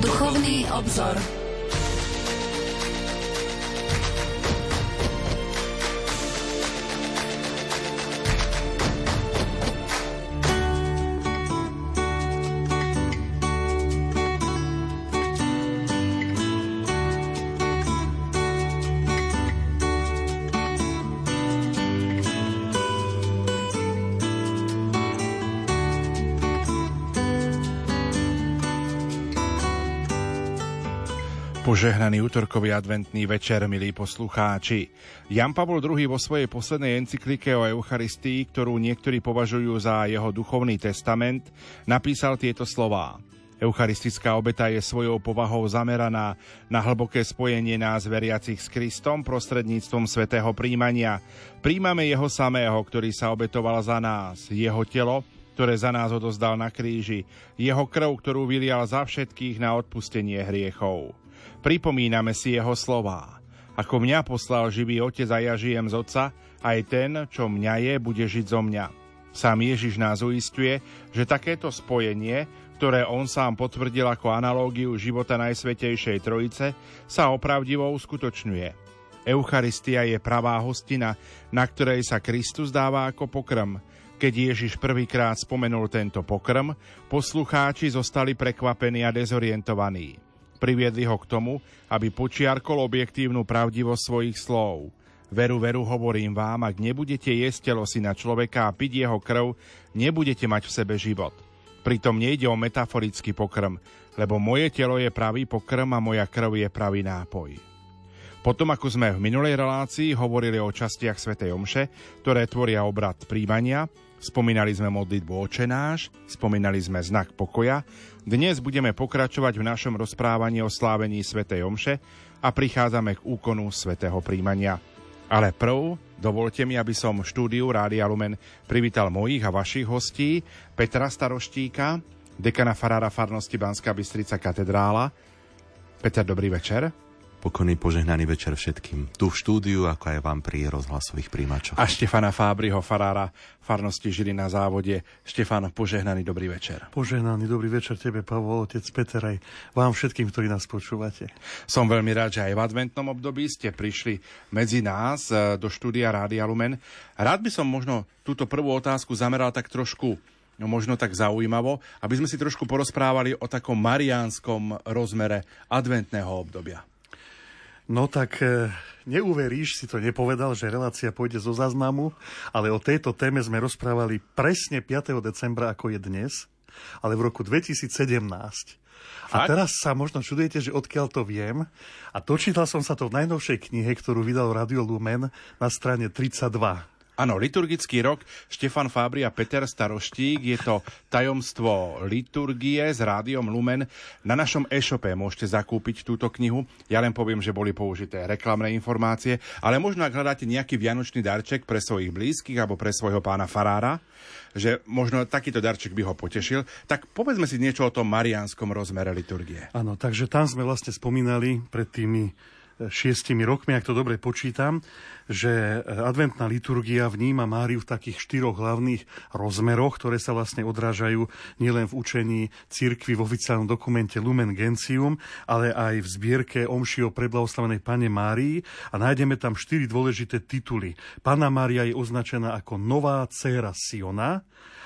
Duchovný obzor. Požehnaný útorkový adventný večer, milí poslucháči. Jan Pavol II vo svojej poslednej encyklike o Eucharistii, ktorú niektorí považujú za jeho duchovný testament, napísal tieto slová. Eucharistická obeta je svojou povahou zameraná na hlboké spojenie nás veriacich s Kristom prostredníctvom svätého príjmania. Príjmame jeho samého, ktorý sa obetoval za nás, jeho telo, ktoré za nás odozdal na kríži, jeho krv, ktorú vylial za všetkých na odpustenie hriechov. Pripomíname si jeho slová. Ako mňa poslal živý otec a ja žijem z otca, aj ten, čo mňa je, bude žiť zo mňa. Sám Ježiš nás uistuje, že takéto spojenie, ktoré on sám potvrdil ako analógiu života Najsvetejšej Trojice, sa opravdivo uskutočňuje. Eucharistia je pravá hostina, na ktorej sa Kristus dáva ako pokrm. Keď Ježiš prvýkrát spomenul tento pokrm, poslucháči zostali prekvapení a dezorientovaní. Priviedli ho k tomu, aby počiarkol objektívnu pravdivosť svojich slov. Veru, veru, hovorím vám, ak nebudete jesť telo syna človeka a piť jeho krv, nebudete mať v sebe život. Pritom nejde o metaforický pokrm, lebo moje telo je pravý pokrm a moja krv je pravý nápoj. Potom, ako sme v minulej relácii hovorili o častiach svätej Omše, ktoré tvoria obrad príjmania, spomínali sme modlitbu očenáš, spomínali sme znak pokoja, dnes budeme pokračovať v našom rozprávaní o slávení svätej Omše a prichádzame k úkonu svätého príjmania. Ale prv, dovolte mi, aby som v štúdiu Rádia Lumen privítal mojich a vašich hostí, Petra Staroštíka, dekana farára farnosti Banská Bystrica katedrála. Peter, dobrý večer. Pokojný požehnaný večer všetkým. Tu v štúdiu, ako aj vám pri rozhlasových príjimačoch. A Štefana Fábriho, farára farnosti Žili na závode. Štefan, požehnaný dobrý večer. Požehnaný dobrý večer tebe, Pavol, otec Peter, aj vám všetkým, ktorí nás počúvate. Som veľmi rád, že aj v adventnom období ste prišli medzi nás e, do štúdia Rádia Lumen. Rád by som možno túto prvú otázku zameral tak trošku no možno tak zaujímavo, aby sme si trošku porozprávali o takom mariánskom rozmere adventného obdobia. No tak e, neuveríš, si to nepovedal, že relácia pôjde zo záznamu, ale o tejto téme sme rozprávali presne 5. decembra, ako je dnes, ale v roku 2017. Fakt? A teraz sa možno čudujete, že odkiaľ to viem. A dočítal som sa to v najnovšej knihe, ktorú vydal Radio Lumen na strane 32. Áno, liturgický rok Štefan Fábri a Peter Staroštík. Je to tajomstvo liturgie s rádiom Lumen. Na našom e-shope môžete zakúpiť túto knihu. Ja len poviem, že boli použité reklamné informácie, ale možno ak hľadáte nejaký vianočný darček pre svojich blízkych alebo pre svojho pána Farára, že možno takýto darček by ho potešil, tak povedzme si niečo o tom marianskom rozmere liturgie. Áno, takže tam sme vlastne spomínali pred tými šiestimi rokmi, ak to dobre počítam, že adventná liturgia vníma Máriu v takých štyroch hlavných rozmeroch, ktoré sa vlastne odrážajú nielen v učení cirkvi v oficiálnom dokumente Lumen Gentium, ale aj v zbierke Omši o predlavoslavenej Pane Márii a nájdeme tam štyri dôležité tituly. Pana Mária je označená ako nová dcéra Siona,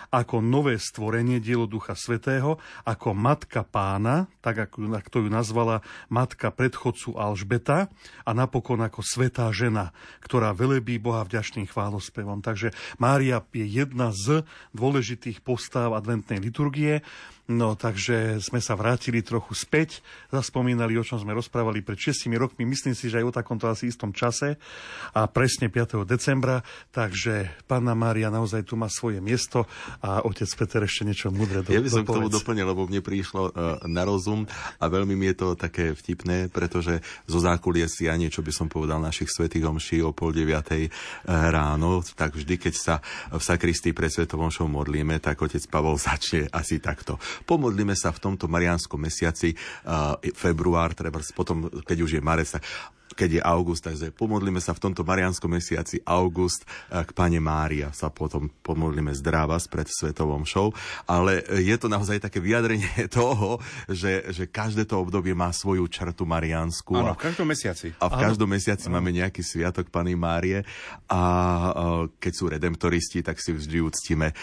ako nové stvorenie dielo Ducha Svetého, ako matka pána, tak ako, to ju nazvala matka predchodcu Alžbeta a napokon ako svetá žena, ktorá velebí Boha vďačným chválospevom. Takže Mária je jedna z dôležitých postáv adventnej liturgie. No, takže sme sa vrátili trochu späť, zaspomínali, o čom sme rozprávali pred 6 rokmi, myslím si, že aj o takomto asi istom čase a presne 5. decembra, takže Panna Mária naozaj tu má svoje miesto a otec Peter ešte niečo mudré do, Ja by som dopovedz. k tomu doplnil, lebo mne prišlo uh, na rozum a veľmi mi je to také vtipné, pretože zo zákuliesia niečo by som povedal našich svetých omší o pol deviatej uh, ráno, tak vždy, keď sa v sakristii pred svetovom modlíme, tak otec Pavol začne asi takto. Pomodlíme sa v tomto marianskom mesiaci, uh, február, treba potom, keď už je marec, keď je august, takže pomodlíme sa v tomto marianskom mesiaci august k Pane Mária, sa potom pomodlíme zdravá pred Svetovom show, ale je to naozaj také vyjadrenie toho, že, že každé to obdobie má svoju črtu mariansku. Áno, v každom mesiaci. A v každom mesiaci ano. máme nejaký sviatok Pany Márie a keď sú redemptoristi, tak si vždy uctíme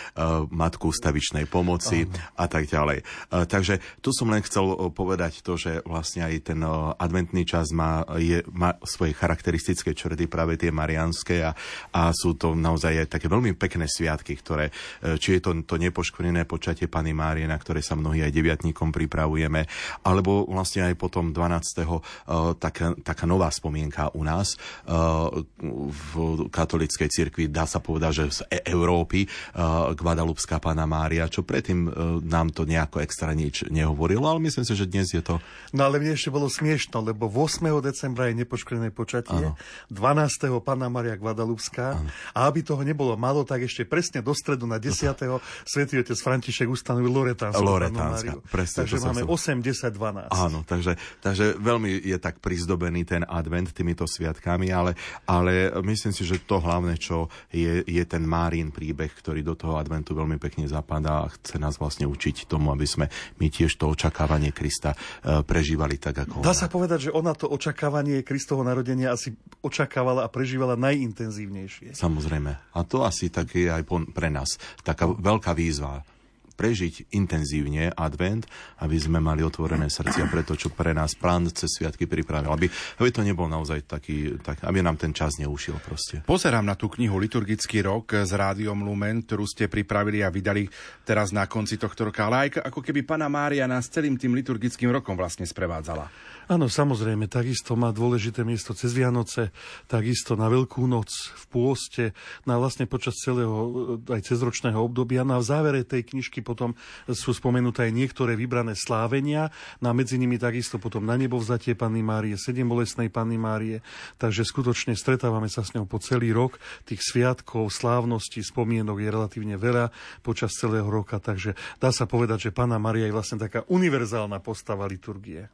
Matku stavičnej pomoci ano. a tak ďalej. Takže tu som len chcel povedať to, že vlastne aj ten adventný čas má, je, má svoje charakteristické črty, práve tie marianské a, a sú to naozaj aj také veľmi pekné sviatky, ktoré, e, či je to, to nepoškodené počatie Pany Márie, na ktoré sa mnohí aj deviatníkom pripravujeme, alebo vlastne aj potom 12. Uh, taká, taká nová spomienka u nás uh, v katolickej cirkvi, dá sa povedať, že z e- Európy, Guadalupská Pana Mária, čo predtým nám to nejako extra nič nehovorilo, ale myslím si, že dnes je to... No ale mne ešte bolo smiešno, lebo 8. decembra je nepoškodené počatie, ano. 12. Pana Maria Guadalupská ano. a aby toho nebolo malo, tak ešte presne do stredu na 10. svätý otec František ustanovil Loretánska. Loretánska, presne. Takže máme som... 8, 10, 12. Áno, takže, takže veľmi je tak prizdobený ten advent týmito sviatkami, ale, ale myslím si, že to hlavné, čo je, je ten Márin príbeh, ktorý do toho adventu veľmi pekne zapadá a chce nás vlastne učiť tomu, aby sme my tiež to očakávanie Krista uh, prežívali tak, ako Dá ona. sa povedať, že ona to očakávanie Kristovho narodenia asi očakávala a prežívala najintenzívnejšie. Samozrejme. A to asi tak je aj pre nás taká veľká výzva prežiť intenzívne advent, aby sme mali otvorené srdcia pre to, čo pre nás plán cez sviatky pripravil. Aby, aby to nebol naozaj taký, tak, aby nám ten čas neušiel proste. Pozerám na tú knihu Liturgický rok s Rádiom Lumen, ktorú ste pripravili a vydali teraz na konci tohto roka, ale aj ako keby Pana Mária nás celým tým liturgickým rokom vlastne sprevádzala. Áno, samozrejme, takisto má dôležité miesto cez Vianoce, takisto na Veľkú noc, v pôste, na vlastne počas celého aj cezročného obdobia. Na no závere tej knižky potom sú spomenuté aj niektoré vybrané slávenia, na no medzi nimi takisto potom na nebo vzatie Panny Márie, sedem bolesnej Panny Márie, takže skutočne stretávame sa s ňou po celý rok. Tých sviatkov, slávností, spomienok je relatívne veľa počas celého roka, takže dá sa povedať, že Panna Mária je vlastne taká univerzálna postava liturgie.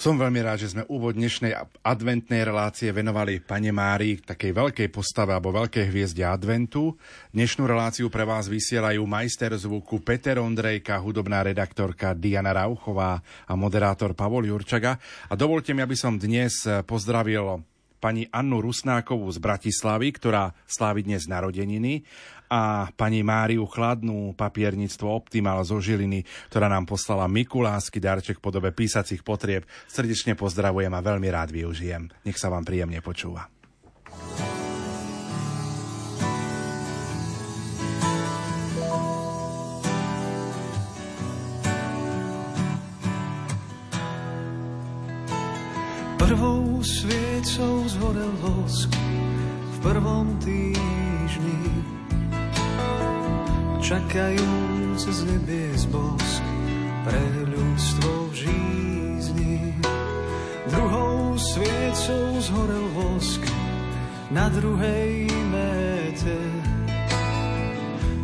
Som veľmi rád, že sme úvod dnešnej adventnej relácie venovali Pane Mári, takej veľkej postave alebo veľkej hviezde adventu. Dnešnú reláciu pre vás vysielajú majster zvuku Peter Ondrejka, hudobná redaktorka Diana Rauchová a moderátor Pavol Jurčaga. A dovolte mi, aby som dnes pozdravil pani Annu Rusnákovú z Bratislavy, ktorá slávi dnes narodeniny a pani Máriu Chladnú, papierníctvo Optimal zo Žiliny, ktorá nám poslala Mikulásky darček v podobe písacích potrieb. Srdečne pozdravujem a veľmi rád využijem. Nech sa vám príjemne počúva. Prvou sviecou zhorel vosk v prvom týždni čakajúc z nebies bosk pre ľudstvo v žízni. Druhou sviecou zhorel vosk na druhej méte,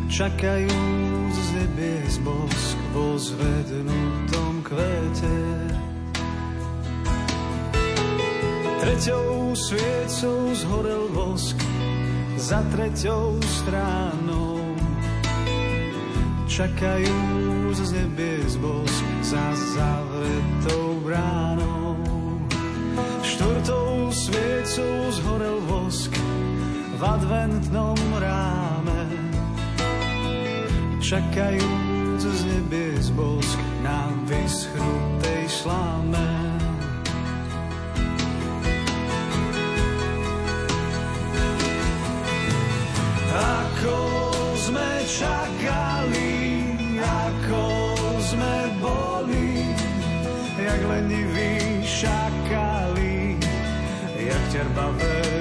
čakajúc z nebies bosk vo zvednutom kvete. Treťou sviecou zhorel vosk za treťou stranou čakajú z nebies bosk za zavretou bránou. Štvrtou sviecou zhorel vosk v adventnom ráme. Čakajú z nebies bosk na vyschnutej sláme. Leniví šakali, jak terbavé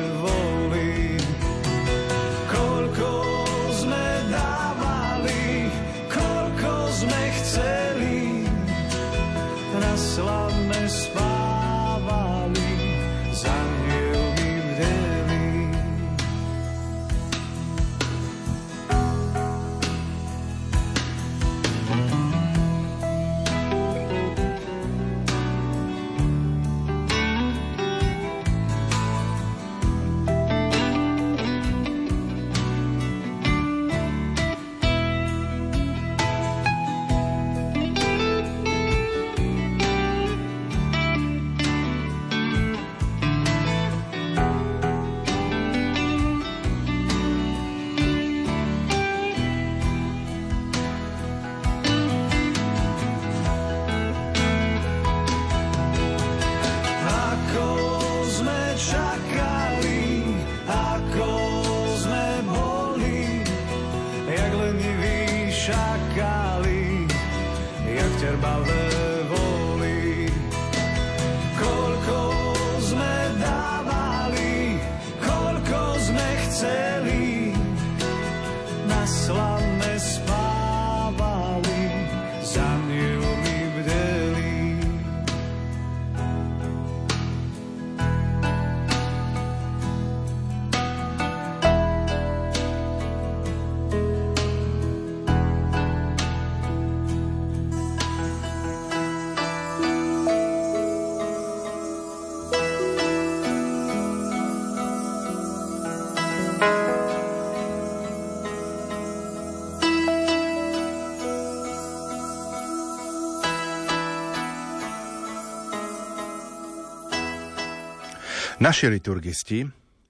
Naši liturgisti,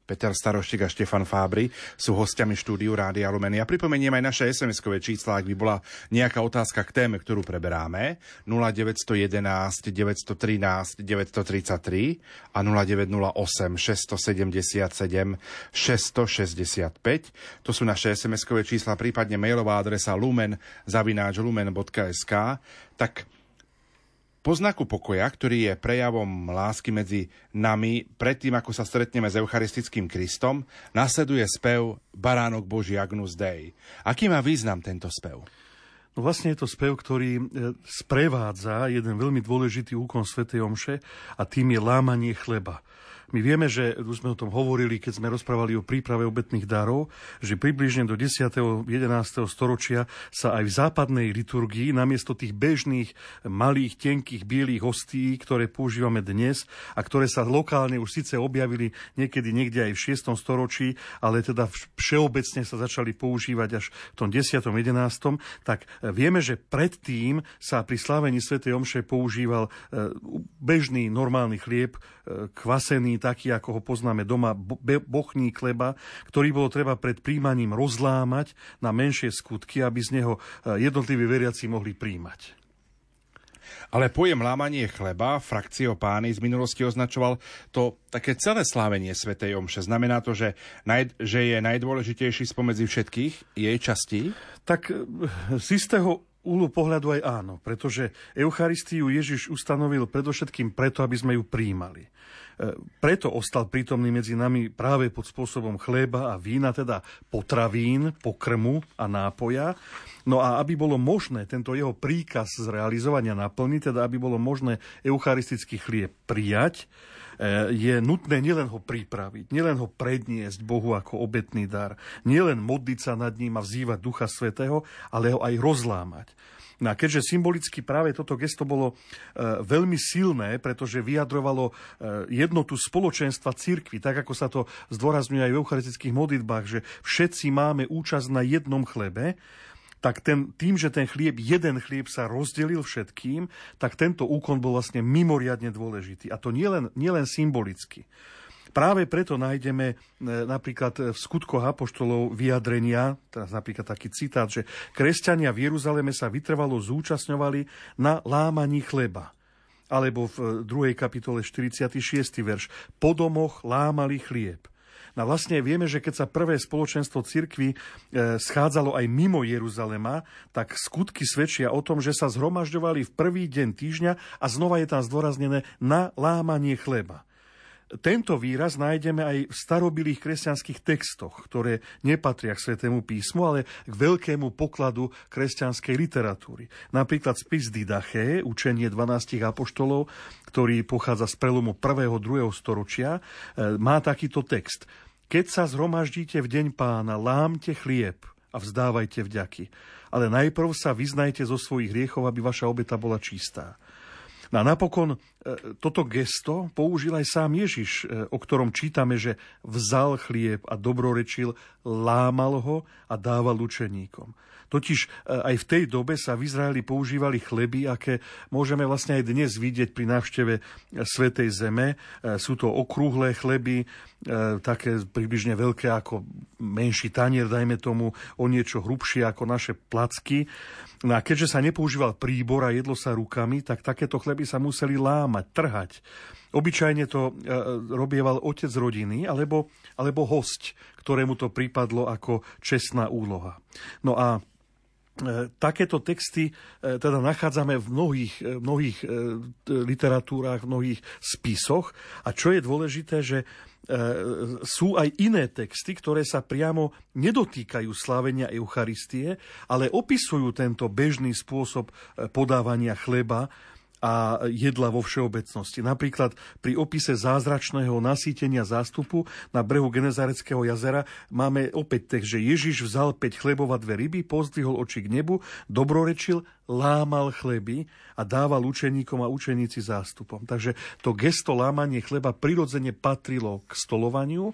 Peter Staroštik a Štefan Fábry sú hostiami štúdiu Rádia Lumen. Ja pripomeniem aj naše SMS-kové čísla, ak by bola nejaká otázka k téme, ktorú preberáme. 0911 913 933 a 0908 677 665. To sú naše SMS-kové čísla, prípadne mailová adresa lumen zavináč lumen.sk. Tak po znaku pokoja, ktorý je prejavom lásky medzi nami, predtým ako sa stretneme s Eucharistickým Kristom, nasleduje spev Baránok Boží Agnus Dei. Aký má význam tento spev? No vlastne je to spev, ktorý e, sprevádza jeden veľmi dôležitý úkon Sv. Omše a tým je lámanie chleba. My vieme, že už sme o tom hovorili, keď sme rozprávali o príprave obetných darov, že približne do 10. 11. storočia sa aj v západnej liturgii namiesto tých bežných malých, tenkých, bielých hostí, ktoré používame dnes a ktoré sa lokálne už síce objavili niekedy niekde aj v 6. storočí, ale teda všeobecne sa začali používať až v tom 10. 11. tak vieme, že predtým sa pri slávení Sv. Omše používal e, bežný normálny chlieb, e, taký, ako ho poznáme doma, bochní chleba, ktorý bolo treba pred príjmaním rozlámať na menšie skutky, aby z neho e, jednotliví veriaci mohli príjmať. Ale pojem lámanie chleba, frakcio pány z minulosti označoval to také celé slávenie Svetej Omše. Znamená to, že, naj, že je najdôležitejší spomedzi všetkých jej častí? Tak e, z istého úlu pohľadu aj áno, pretože Eucharistiu Ježiš ustanovil predovšetkým preto, aby sme ju príjmali. E, preto ostal prítomný medzi nami práve pod spôsobom chléba a vína, teda potravín, pokrmu a nápoja. No a aby bolo možné tento jeho príkaz zrealizovania naplniť, teda aby bolo možné eucharistický chlieb prijať, e, je nutné nielen ho pripraviť, nielen ho predniesť Bohu ako obetný dar, nielen modliť sa nad ním a vzývať Ducha Svetého, ale ho aj rozlámať. No a keďže symbolicky práve toto gesto bolo e, veľmi silné, pretože vyjadrovalo e, jednotu spoločenstva cirkvi, tak ako sa to zdôrazňuje aj v eucharistických modlitbách, že všetci máme účasť na jednom chlebe, tak ten, tým, že ten chlieb, jeden chlieb sa rozdelil všetkým, tak tento úkon bol vlastne mimoriadne dôležitý. A to nielen, nielen symbolicky. Práve preto nájdeme e, napríklad v skutkoch apoštolov vyjadrenia, teraz napríklad taký citát, že kresťania v Jeruzaleme sa vytrvalo zúčastňovali na lámaní chleba alebo v 2. kapitole 46. verš. Po domoch lámali chlieb. No vlastne vieme, že keď sa prvé spoločenstvo cirkvy e, schádzalo aj mimo Jeruzalema, tak skutky svedčia o tom, že sa zhromažďovali v prvý deň týždňa a znova je tam zdôraznené na lámanie chleba. Tento výraz nájdeme aj v starobilých kresťanských textoch, ktoré nepatria k Svetému písmu, ale k veľkému pokladu kresťanskej literatúry. Napríklad spis Didache, učenie 12 apoštolov, ktorý pochádza z prelomu 1. 2. storočia, e, má takýto text. Keď sa zhromaždíte v deň pána, lámte chlieb a vzdávajte vďaky. Ale najprv sa vyznajte zo svojich hriechov, aby vaša obeta bola čistá. No a napokon toto gesto použil aj sám Ježiš, e, o ktorom čítame, že vzal chlieb a dobrorečil, lámal ho a dával učeníkom. Totiž e, aj v tej dobe sa v Izraeli používali chleby, aké môžeme vlastne aj dnes vidieť pri návšteve Svetej Zeme. Sú to okrúhle chleby, také približne veľké ako menší tanier, dajme tomu, o niečo hrubšie ako naše placky. No a keďže sa nepoužíval príbor a jedlo sa rukami, tak takéto chleby sa museli lámať, trhať. Obyčajne to e, robieval otec rodiny alebo, alebo host, ktorému to prípadlo ako čestná úloha. No a takéto texty e, teda nachádzame v mnohých, e, mnohých literatúrach, v mnohých spisoch. A čo je dôležité, že sú aj iné texty, ktoré sa priamo nedotýkajú slávenia Eucharistie, ale opisujú tento bežný spôsob podávania chleba a jedla vo všeobecnosti. Napríklad pri opise zázračného nasýtenia zástupu na brehu Genezareckého jazera máme opäť text, že Ježiš vzal 5 chlebov a dve ryby, pozdvihol oči k nebu, dobrorečil, lámal chleby a dával učeníkom a učeníci zástupom. Takže to gesto lámanie chleba prirodzene patrilo k stolovaniu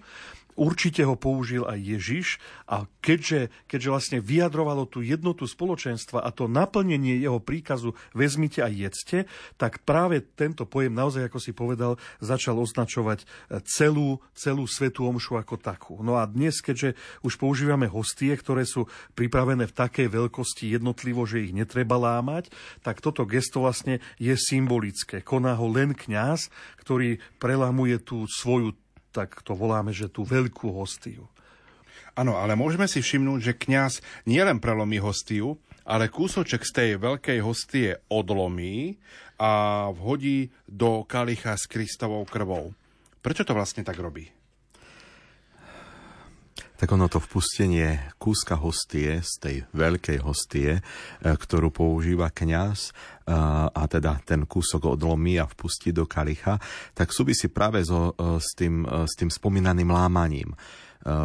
Určite ho použil aj Ježiš a keďže, keďže vlastne vyjadrovalo tú jednotu spoločenstva a to naplnenie jeho príkazu vezmite a jedzte, tak práve tento pojem naozaj, ako si povedal, začal označovať e, celú, celú svetú omšu ako takú. No a dnes, keďže už používame hostie, ktoré sú pripravené v takej veľkosti jednotlivo, že ich netreba lámať, tak toto gesto vlastne je symbolické. Koná ho len kňaz, ktorý prelamuje tú svoju tak to voláme, že tú veľkú hostiu. Áno, ale môžeme si všimnúť, že kňaz nielen prelomí hostiu, ale kúsoček z tej veľkej hostie odlomí a vhodí do kalicha s Kristovou krvou. Prečo to vlastne tak robí? Tak ono to vpustenie kúska hostie z tej veľkej hostie, e, ktorú používa kňaz, e, a teda ten kúsok odlomí a vpustí do kalicha, tak súvisí práve so, e, s, tým, s tým spomínaným lámaním.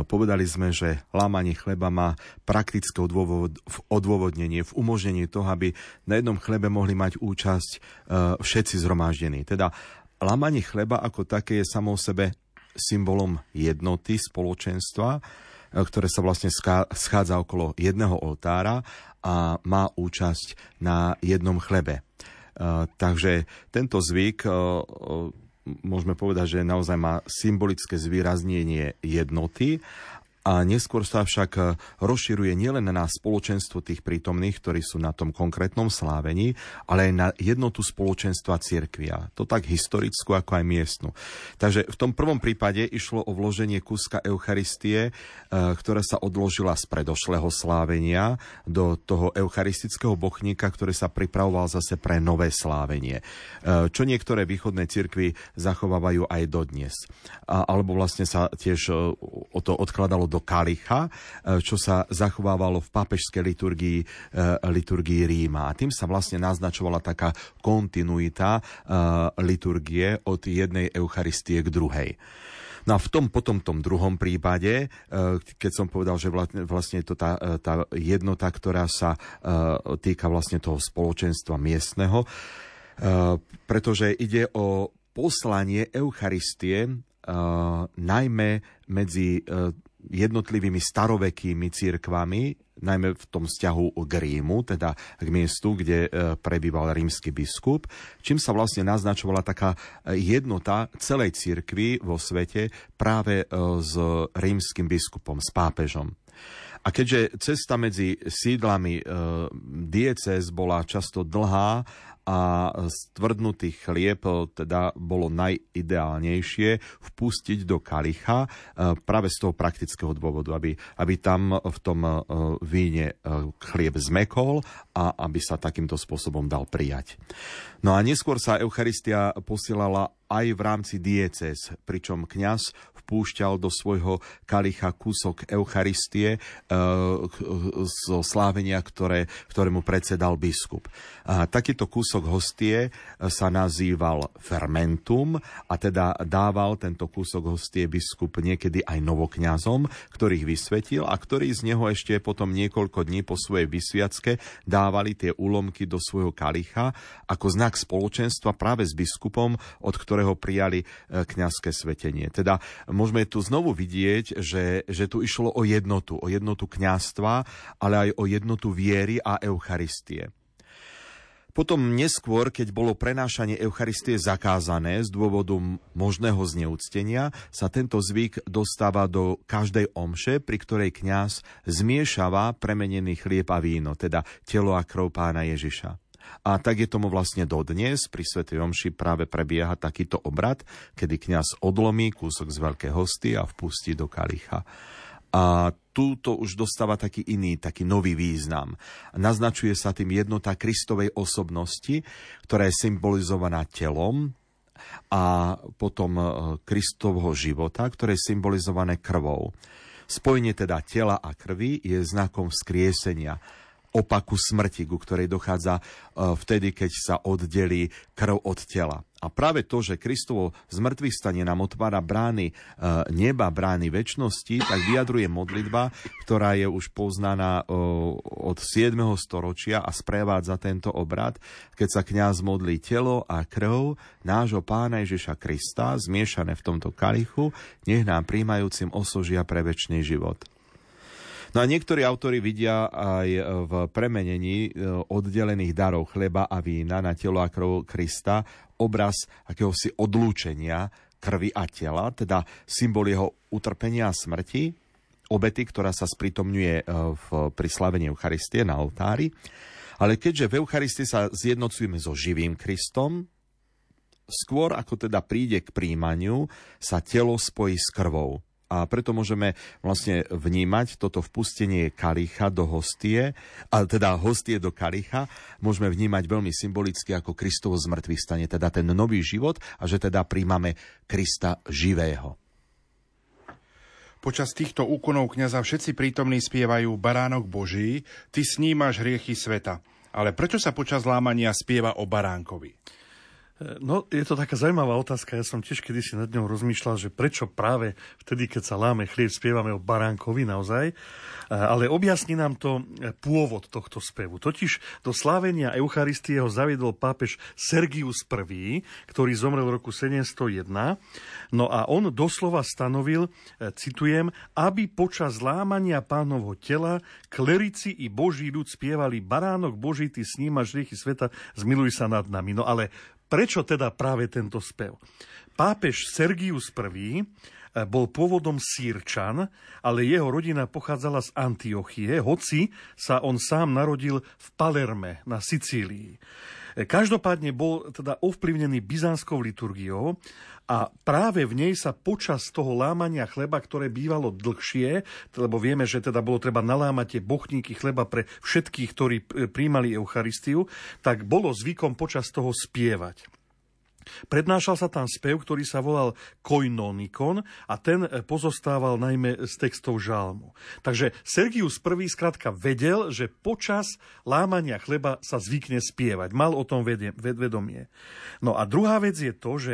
Povedali sme, že lámanie chleba má praktické odôvodnenie v umožnení toho, aby na jednom chlebe mohli mať účasť všetci zhromaždení. Teda lámanie chleba ako také je samo o sebe symbolom jednoty spoločenstva, ktoré sa vlastne schádza okolo jedného oltára a má účasť na jednom chlebe. E, takže tento zvyk e, môžeme povedať, že naozaj má symbolické zvýraznenie jednoty a neskôr sa však e, rozširuje nielen na spoločenstvo tých prítomných, ktorí sú na tom konkrétnom slávení, ale aj na jednotu spoločenstva cirkvia. To tak historickú, ako aj miestnu. Takže v tom prvom prípade išlo o vloženie kúska Eucharistie, e, ktorá sa odložila z predošlého slávenia do toho eucharistického bochníka, ktorý sa pripravoval zase pre nové slávenie. E, čo niektoré východné cirkvy zachovávajú aj dodnes. Alebo vlastne sa tiež o to odkladalo do do kalicha, e, čo sa zachovávalo v papežskej liturgii, e, liturgii Ríma. A tým sa vlastne naznačovala taká kontinuita e, liturgie od jednej Eucharistie k druhej. No a v tom potom tom druhom prípade, keď som povedal, že vlastne je to tá, tá jednota, ktorá sa týka vlastne toho spoločenstva miestneho, pretože ide o poslanie Eucharistie najmä medzi jednotlivými starovekými církvami, najmä v tom vzťahu k Rímu, teda k miestu, kde e, prebýval rímsky biskup, čím sa vlastne naznačovala taká e, jednota celej církvy vo svete práve e, s rímskym biskupom, s pápežom. A keďže cesta medzi sídlami e, diecez bola často dlhá a stvrdnutý chlieb e, teda bolo najideálnejšie vpustiť do kalicha e, práve z toho praktického dôvodu, aby, aby tam v tom e, víne chlieb zmekol a aby sa takýmto spôsobom dal prijať. No a neskôr sa Eucharistia posielala aj v rámci diecez, pričom kňaz vpúšťal do svojho kalicha kúsok Eucharistie e, zo slávenia, ktoré, ktorému predsedal biskup. A takýto kúsok hostie sa nazýval fermentum a teda dával tento kúsok hostie biskup niekedy aj novokňazom, ktorých vysvetil a ktorí z neho ešte potom niekoľko dní po svojej vysviacke dávali tie úlomky do svojho kalicha ako znak spoločenstva práve s biskupom, od ktorého prijali e, kňazské svetenie. Teda môžeme tu znovu vidieť, že, že tu išlo o jednotu, o jednotu kňazstva, ale aj o jednotu viery a Eucharistie. Potom neskôr, keď bolo prenášanie Eucharistie zakázané z dôvodu možného zneúctenia, sa tento zvyk dostáva do každej omše, pri ktorej kňaz zmiešava premenený chlieb a víno, teda telo a krv pána Ježiša. A tak je tomu vlastne dodnes. Pri Sv. Omši práve prebieha takýto obrad, kedy kňaz odlomí kúsok z veľkej hosty a vpustí do kalicha. A tu to už dostáva taký iný, taký nový význam. Naznačuje sa tým jednota Kristovej osobnosti, ktorá je symbolizovaná telom, a potom e, Kristovho života, ktoré je symbolizované krvou. Spojenie teda tela a krvi je znakom vzkriesenia opaku smrti, ku ktorej dochádza e, vtedy, keď sa oddelí krv od tela. A práve to, že Kristovo zmrtvých stane nám otvára brány e, neba, brány väčšnosti, tak vyjadruje modlitba, ktorá je už poznaná e, od 7. storočia a sprevádza tento obrad, keď sa kňaz modlí telo a krv nášho pána Ježiša Krista, zmiešané v tomto kalichu, nech nám príjmajúcim osožia pre väčší život. No a niektorí autori vidia aj v premenení e, oddelených darov chleba a vína na telo a krv Krista obraz akéhosi odlúčenia krvi a tela, teda symbol jeho utrpenia a smrti, obety, ktorá sa spritomňuje e, v, pri slavení Eucharistie na oltári. Ale keďže v Eucharistii sa zjednocujeme so živým Kristom, skôr ako teda príde k príjmaniu, sa telo spojí s krvou a preto môžeme vlastne vnímať toto vpustenie kalicha do hostie, a teda hostie do kalicha, môžeme vnímať veľmi symbolicky ako Kristovo zmrtvých stane, teda ten nový život a že teda príjmame Krista živého. Počas týchto úkonov kňaza všetci prítomní spievajú Baránok Boží, ty snímaš hriechy sveta. Ale prečo sa počas lámania spieva o baránkovi? No, je to taká zaujímavá otázka. Ja som tiež kedysi nad ňou rozmýšľal, že prečo práve vtedy, keď sa láme chlieb, spievame o baránkovi naozaj. Ale objasní nám to pôvod tohto spevu. Totiž do slávenia Eucharistie ho zaviedol pápež Sergius I, ktorý zomrel v roku 701. No a on doslova stanovil, e, citujem, aby počas lámania pánovho tela klerici i boží ľud spievali Baránok Boží, ty snímaš riechy sveta, zmiluj sa nad nami. No ale Prečo teda práve tento spev? Pápež Sergius I eh, bol pôvodom Sýrčan, ale jeho rodina pochádzala z Antiochie, hoci sa on sám narodil v Palerme na Sicílii. Eh, každopádne bol teda ovplyvnený byzantskou liturgiou a práve v nej sa počas toho lámania chleba, ktoré bývalo dlhšie, lebo vieme, že teda bolo treba nalámať tie bochníky chleba pre všetkých, ktorí príjmali Eucharistiu, tak bolo zvykom počas toho spievať. Prednášal sa tam spev, ktorý sa volal Koinonikon a ten e, pozostával najmä z textov žálmu. Takže Sergius I skrátka vedel, že počas lámania chleba sa zvykne spievať. Mal o tom vedomie. No a druhá vec je to, že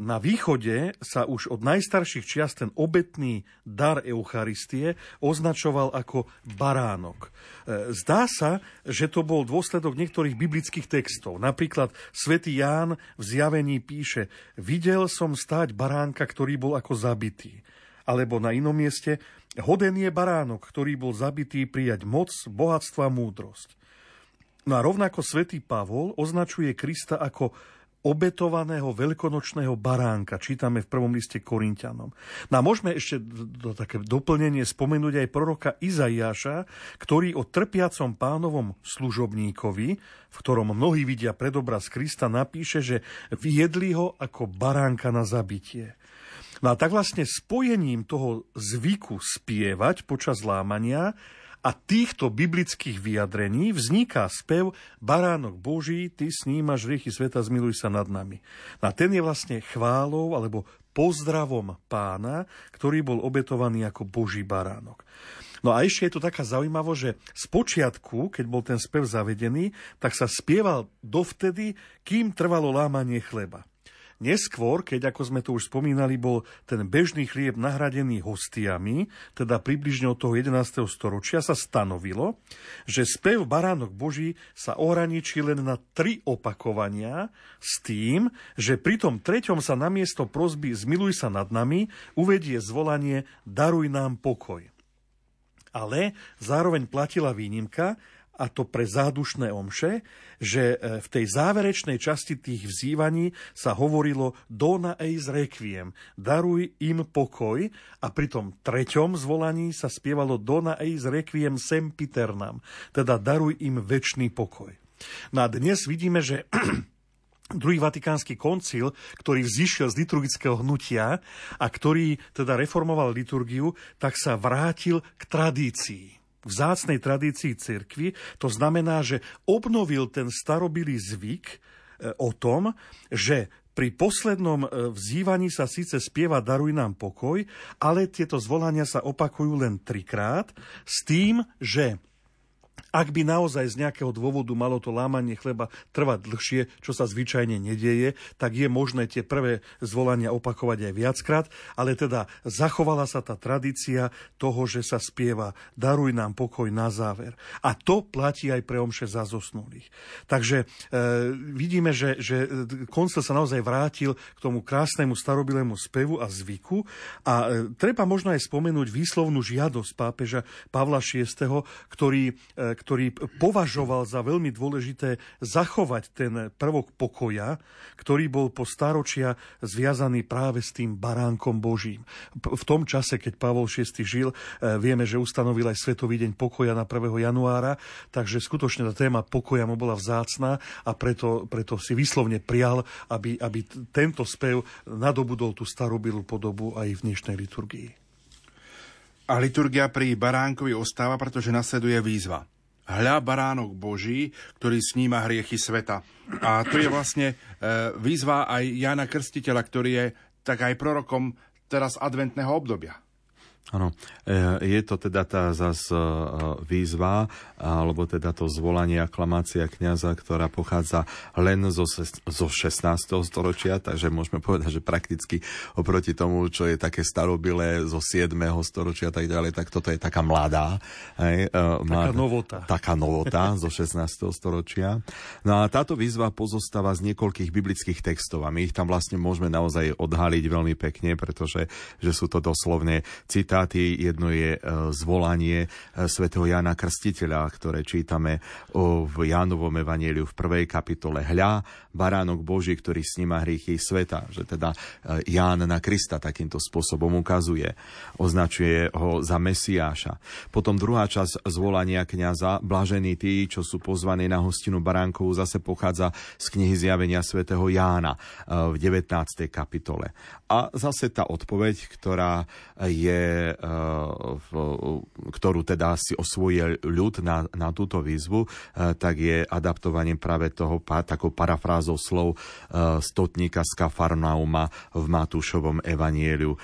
na východe sa už od najstarších čiast ten obetný dar Eucharistie označoval ako baránok. E, zdá sa, že to bol dôsledok niektorých biblických textov. Napríklad svätý Ján v zjavení píše Videl som stáť baránka, ktorý bol ako zabitý. Alebo na inom mieste Hoden je baránok, ktorý bol zabitý prijať moc, bohatstvo a múdrosť. No a rovnako svätý Pavol označuje Krista ako obetovaného veľkonočného baránka. Čítame v prvom liste Korintianom. No a môžeme ešte do, také doplnenie spomenúť aj proroka Izaiáša, ktorý o trpiacom pánovom služobníkovi, v ktorom mnohí vidia predobraz Krista, napíše, že viedli ho ako baránka na zabitie. No a tak vlastne spojením toho zvyku spievať počas lámania a týchto biblických vyjadrení vzniká spev Baránok Boží, ty snímaš riechy sveta, zmiluj sa nad nami. A ten je vlastne chválou alebo pozdravom pána, ktorý bol obetovaný ako Boží baránok. No a ešte je to taká zaujímavo, že z počiatku, keď bol ten spev zavedený, tak sa spieval dovtedy, kým trvalo lámanie chleba. Neskôr, keď, ako sme to už spomínali, bol ten bežný chlieb nahradený hostiami, teda približne od toho 11. storočia, sa stanovilo, že spev Baránok Boží sa ohraničí len na tri opakovania s tým, že pri tom treťom sa namiesto prozby Zmiluj sa nad nami uvedie zvolanie Daruj nám pokoj. Ale zároveň platila výnimka, a to pre zádušné omše, že e, v tej záverečnej časti tých vzývaní sa hovorilo Dona eis requiem, daruj im pokoj a pri tom treťom zvolaní sa spievalo Dona eis requiem sempiternam, teda daruj im väčší pokoj. No a dnes vidíme, že druhý vatikánsky koncil, ktorý vzýšiel z liturgického hnutia a ktorý teda reformoval liturgiu, tak sa vrátil k tradícii vzácnej tradícii cirkvi. To znamená, že obnovil ten starobilý zvyk e, o tom, že pri poslednom e, vzývaní sa síce spieva Daruj nám pokoj, ale tieto zvolania sa opakujú len trikrát s tým, že ak by naozaj z nejakého dôvodu malo to lámanie chleba trvať dlhšie, čo sa zvyčajne nedieje, tak je možné tie prvé zvolania opakovať aj viackrát, ale teda zachovala sa tá tradícia toho, že sa spieva Daruj nám pokoj na záver. A to platí aj pre omše za zosnulých. Takže e, vidíme, že, že koncil sa naozaj vrátil k tomu krásnemu starobilému spevu a zvyku a e, treba možno aj spomenúť výslovnú žiadosť pápeža Pavla VI, ktorý e, ktorý považoval za veľmi dôležité zachovať ten prvok pokoja, ktorý bol po staročia zviazaný práve s tým baránkom Božím. V tom čase, keď Pavol VI žil, e, vieme, že ustanovil aj Svetový deň pokoja na 1. januára, takže skutočne tá téma pokoja mu bola vzácná a preto, preto si vyslovne prial, aby, aby tento spev nadobudol tú starobilú podobu aj v dnešnej liturgii. A liturgia pri baránkovi ostáva, pretože nasleduje výzva hľa baránok Boží, ktorý sníma hriechy sveta. A to je vlastne e, výzva aj Jana Krstiteľa, ktorý je tak aj prorokom teraz adventného obdobia. Áno, e, je to teda tá zas e, výzva, alebo teda to zvolanie aklamácia kniaza, ktorá pochádza len zo, zo 16. storočia, takže môžeme povedať, že prakticky oproti tomu, čo je také starobilé zo 7. storočia a tak ďalej, tak toto je taká mladá. Hej, e, taká novota. Taká novota zo 16. storočia. No a táto výzva pozostáva z niekoľkých biblických textov a my ich tam vlastne môžeme naozaj odhaliť veľmi pekne, pretože že sú to doslovne citá citáty. Jedno je e, zvolanie e, svätého Jana Krstiteľa, ktoré čítame v Jánovom evanieliu v prvej kapitole. Hľa, baránok Boží, ktorý sníma hriechy sveta. Že teda e, Ján na Krista takýmto spôsobom ukazuje. Označuje ho za Mesiáša. Potom druhá časť zvolania kniaza, blažení tí, čo sú pozvaní na hostinu baránkovú, zase pochádza z knihy zjavenia svätého Jána v 19. kapitole. A zase tá odpoveď, ktorá je ktorú teda si osvojil ľud na, na túto výzvu, eh, tak je adaptovaním práve toho takou parafrázou slov stotníka z Kafarnauma v Matúšovom evanieliu,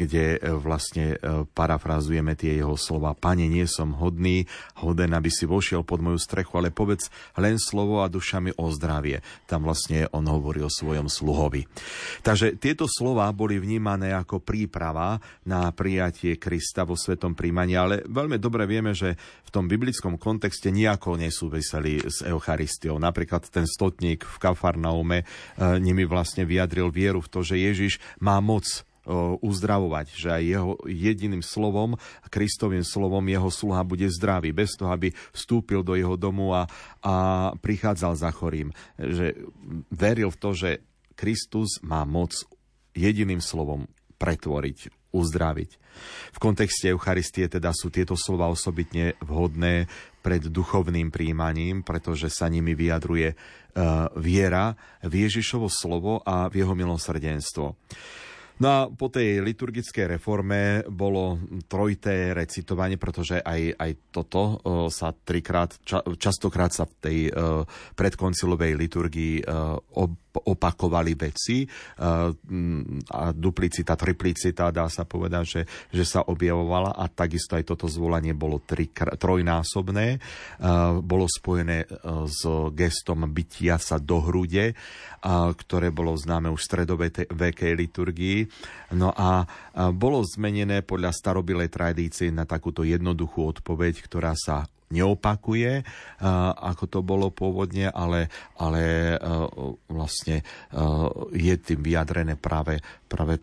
kde e, vlastne e, parafrazujeme tie jeho slova. Pane, nie som hodný, hoden, aby si vošiel pod moju strechu, ale povedz len slovo a duša mi o zdravie. Tam vlastne on hovorí o svojom sluhovi. Takže tieto slova boli vnímané ako príprava na prijatie Krista vo svetom príjmaní, ale veľmi dobre vieme, že v tom biblickom kontexte nejako nesúviseli s Eucharistiou. Napríklad ten stotník v Kafarnaume e, nimi vlastne vyjadril vieru v to, že Ježiš má moc uzdravovať, že aj jeho jediným slovom, Kristovým slovom, jeho sluha bude zdravý, bez toho, aby vstúpil do jeho domu a, a prichádzal za chorým. Že veril v to, že Kristus má moc jediným slovom pretvoriť, uzdraviť. V kontexte Eucharistie teda sú tieto slova osobitne vhodné pred duchovným príjmaním, pretože sa nimi vyjadruje uh, viera v Ježišovo slovo a v jeho milosrdenstvo. No a po tej liturgickej reforme bolo trojité recitovanie, pretože aj, aj toto uh, sa trikrát, ča, častokrát sa v tej uh, predkoncilovej liturgii uh, ob, opakovali veci a duplicita, triplicita, dá sa povedať, že, že sa objavovala a takisto aj toto zvolanie bolo tri, trojnásobné. Bolo spojené s gestom bytia sa do hrude, ktoré bolo známe už v stredovekej liturgii. No a bolo zmenené podľa starobilej tradície na takúto jednoduchú odpoveď, ktorá sa neopakuje, ako to bolo pôvodne, ale, ale vlastne je tým vyjadrené práve, práve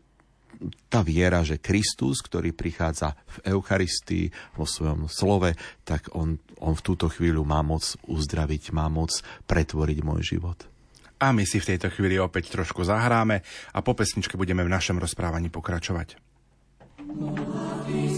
tá viera, že Kristus, ktorý prichádza v Eucharistii, vo svojom slove, tak on, on v túto chvíľu má moc uzdraviť, má moc pretvoriť môj život. A my si v tejto chvíli opäť trošku zahráme a po pesničke budeme v našom rozprávaní pokračovať. Mladý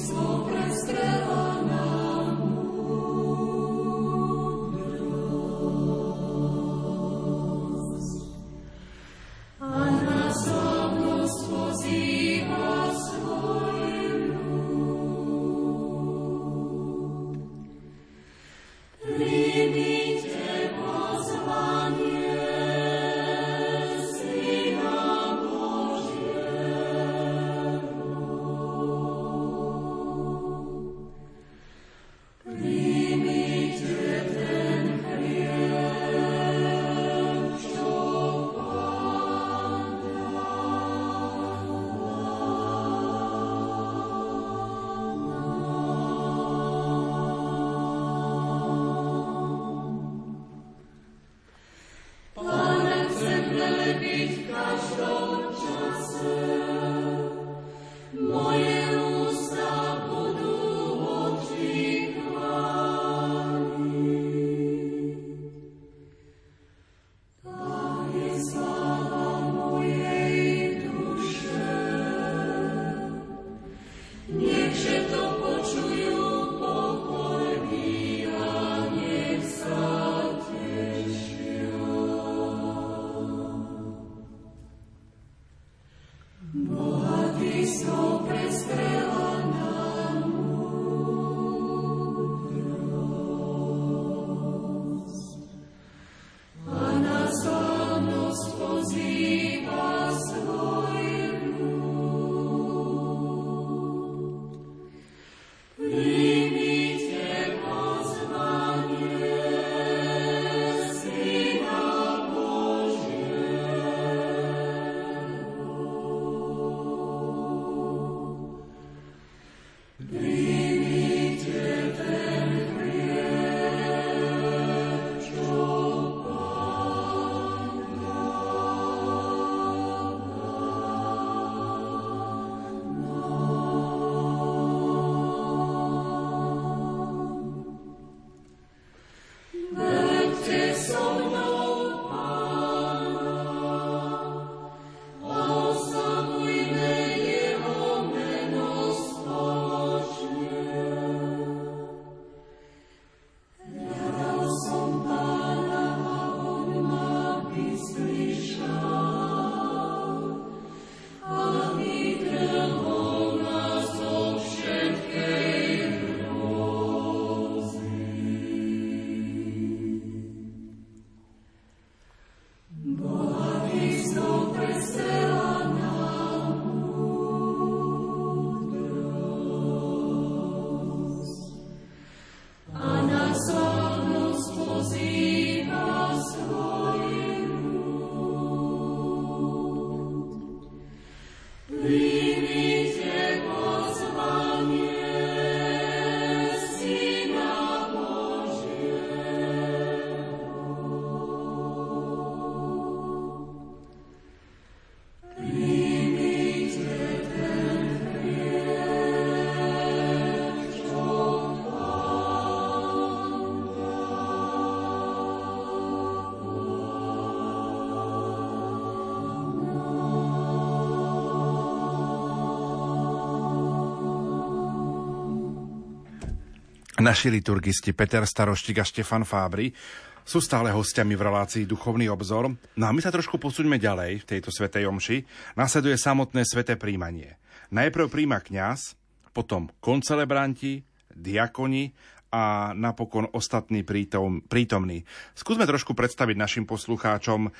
Naši liturgisti Peter Staroštík a Štefan Fábry sú stále hostiami v relácii Duchovný obzor. No a my sa trošku posuňme ďalej v tejto svetej omši. Nasleduje samotné sveté príjmanie. Najprv príjma kňaz, potom koncelebranti, diakoni a napokon ostatní prítom, prítomní. Skúsme trošku predstaviť našim poslucháčom e,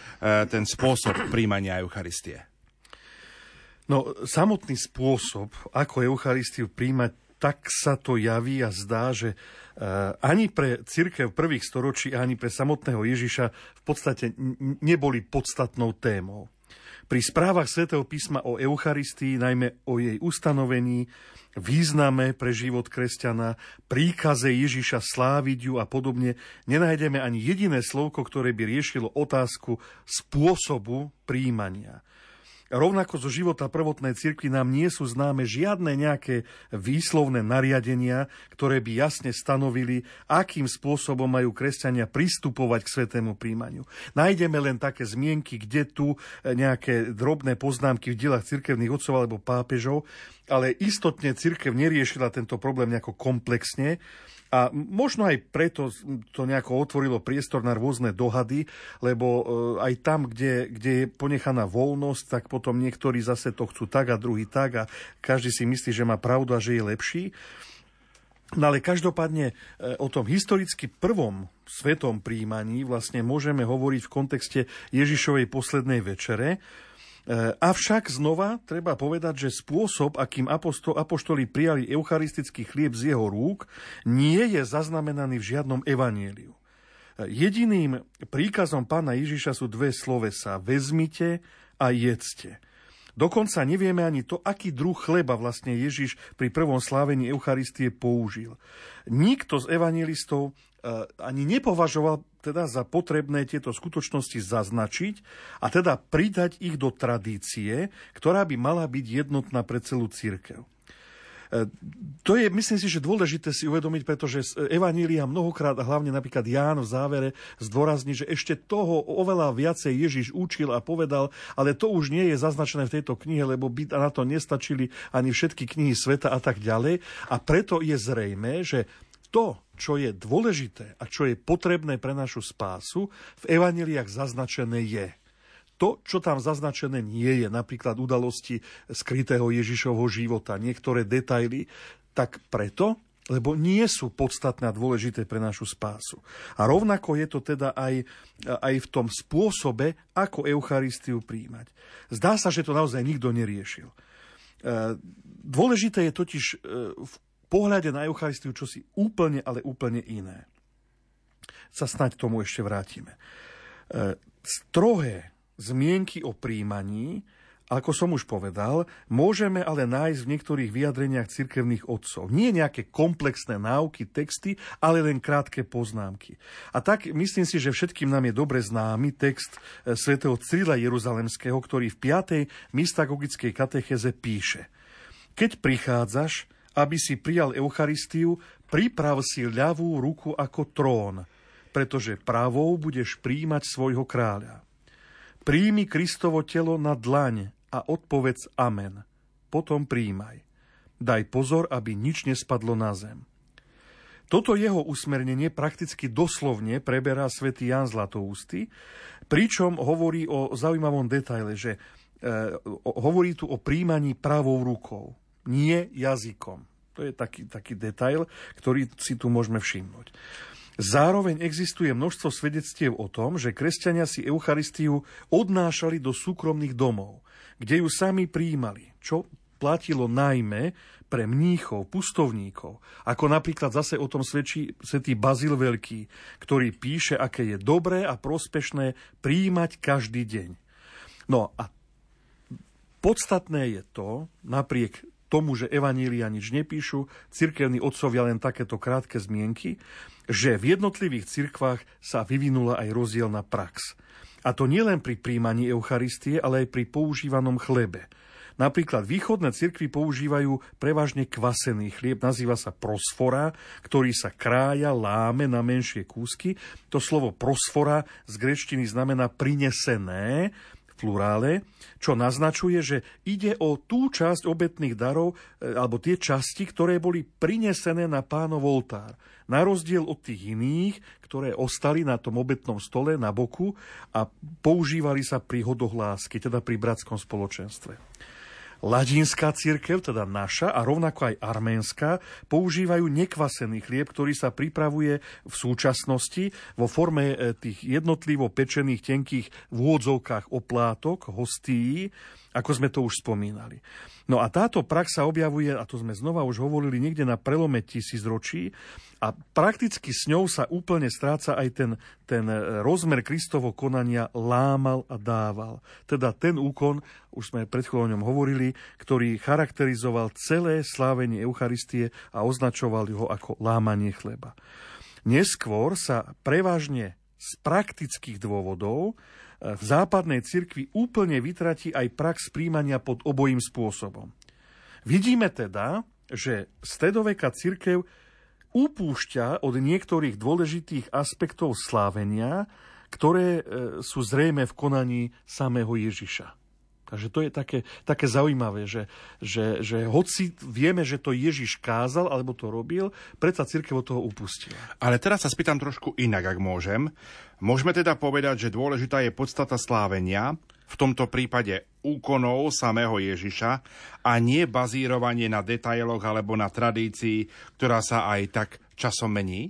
ten spôsob príjmania Eucharistie. No, samotný spôsob, ako Eucharistiu príjmať, tak sa to javí a zdá, že eh, ani pre církev prvých storočí, ani pre samotného Ježiša v podstate neboli podstatnou témou. Pri správach svätého písma o Eucharistii, najmä o jej ustanovení, význame pre život kresťana, príkaze Ježiša sláviť ju a podobne, nenájdeme ani jediné slovko, ktoré by riešilo otázku spôsobu príjmania. Rovnako zo života prvotnej cirkvi nám nie sú známe žiadne nejaké výslovné nariadenia, ktoré by jasne stanovili, akým spôsobom majú kresťania pristupovať k svetému príjmaniu. Nájdeme len také zmienky, kde tu nejaké drobné poznámky v dielach cirkevných otcov alebo pápežov, ale istotne cirkev neriešila tento problém nejako komplexne a možno aj preto to nejako otvorilo priestor na rôzne dohady, lebo e, aj tam, kde, kde je ponechaná voľnosť, tak potom niektorí zase to chcú tak a druhý tak a každý si myslí, že má pravdu a že je lepší. No ale každopádne e, o tom historicky prvom svetom príjmaní vlastne môžeme hovoriť v kontexte Ježišovej poslednej večere, avšak znova treba povedať, že spôsob, akým aposto, apoštoli prijali eucharistický chlieb z jeho rúk, nie je zaznamenaný v žiadnom evanieliu. Jediným príkazom pána Ježiša sú dve slovesa. Vezmite a jedzte. Dokonca nevieme ani to, aký druh chleba vlastne Ježiš pri prvom slávení Eucharistie použil. Nikto z evangelistov e, ani nepovažoval teda za potrebné tieto skutočnosti zaznačiť a teda pridať ich do tradície, ktorá by mala byť jednotná pre celú církev. E, to je, myslím si, že dôležité si uvedomiť, pretože Evanília mnohokrát, a hlavne napríklad Ján v závere, zdôrazní, že ešte toho oveľa viacej Ježiš učil a povedal, ale to už nie je zaznačené v tejto knihe, lebo by na to nestačili ani všetky knihy sveta a tak ďalej. A preto je zrejme, že to, čo je dôležité a čo je potrebné pre našu spásu, v evaneliách zaznačené je to, čo tam zaznačené nie je, napríklad udalosti skrytého Ježišovho života, niektoré detaily, tak preto, lebo nie sú podstatné a dôležité pre našu spásu. A rovnako je to teda aj, aj v tom spôsobe, ako Eucharistiu príjmať. Zdá sa, že to naozaj nikto neriešil. E, dôležité je totiž e, v pohľade na Eucharistiu čosi úplne, ale úplne iné. Sa snať tomu ešte vrátime. E, strohé zmienky o príjmaní, ako som už povedal, môžeme ale nájsť v niektorých vyjadreniach cirkevných otcov. Nie nejaké komplexné náuky, texty, ale len krátke poznámky. A tak myslím si, že všetkým nám je dobre známy text eh, svätého Cyrila Jeruzalemského, ktorý v 5. mystagogickej katecheze píše Keď prichádzaš, aby si prijal Eucharistiu, priprav si ľavú ruku ako trón, pretože pravou budeš príjmať svojho kráľa. Príjmi Kristovo telo na dlaň a odpovedz amen. Potom príjmaj. Daj pozor, aby nič nespadlo na zem. Toto jeho usmernenie prakticky doslovne preberá svätý Jan Zlatoústy, pričom hovorí o zaujímavom detaile, že e, hovorí tu o príjmaní pravou rukou, nie jazykom. To je taký, taký detail, ktorý si tu môžeme všimnúť. Zároveň existuje množstvo svedectiev o tom, že kresťania si Eucharistiu odnášali do súkromných domov, kde ju sami prijímali, čo platilo najmä pre mníchov, pustovníkov, ako napríklad zase o tom svedčí svätý Bazil Veľký, ktorý píše, aké je dobré a prospešné príjmať každý deň. No a podstatné je to, napriek tomu, že Evanília nič nepíšu, cirkevní otcovia len takéto krátke zmienky, že v jednotlivých cirkvách sa vyvinula aj rozdielna prax. A to nielen pri príjmaní Eucharistie, ale aj pri používanom chlebe. Napríklad východné cirkvy používajú prevažne kvasený chlieb, nazýva sa prosfora, ktorý sa krája, láme na menšie kúsky. To slovo prosfora z grečtiny znamená prinesené, plurále, čo naznačuje, že ide o tú časť obetných darov, e, alebo tie časti, ktoré boli prinesené na pánov oltár. Na rozdiel od tých iných, ktoré ostali na tom obetnom stole na boku a používali sa pri hodohlásky, teda pri bratskom spoločenstve. Ladínská církev, teda naša a rovnako aj arménska, používajú nekvasený chlieb, ktorý sa pripravuje v súčasnosti vo forme e, tých jednotlivo pečených tenkých vôdzovkách oplátok, hostí, ako sme to už spomínali. No a táto prax sa objavuje, a to sme znova už hovorili, niekde na prelome tisíc ročí a prakticky s ňou sa úplne stráca aj ten, ten rozmer Kristovo konania lámal a dával. Teda ten úkon, už sme pred chvíľou o ňom hovorili, ktorý charakterizoval celé slávenie Eucharistie a označoval ho ako lámanie chleba. Neskôr sa prevažne z praktických dôvodov v západnej cirkvi úplne vytratí aj prax príjmania pod obojím spôsobom. Vidíme teda, že stredoveká cirkev upúšťa od niektorých dôležitých aspektov slávenia, ktoré e, sú zrejme v konaní samého Ježiša. Takže to je také, také zaujímavé, že, že, že hoci vieme, že to Ježiš kázal alebo to robil, predsa církev od toho upustila. Ale teraz sa spýtam trošku inak, ak môžem. Môžeme teda povedať, že dôležitá je podstata slávenia, v tomto prípade úkonov samého Ježiša a nie bazírovanie na detailoch alebo na tradícii, ktorá sa aj tak časom mení?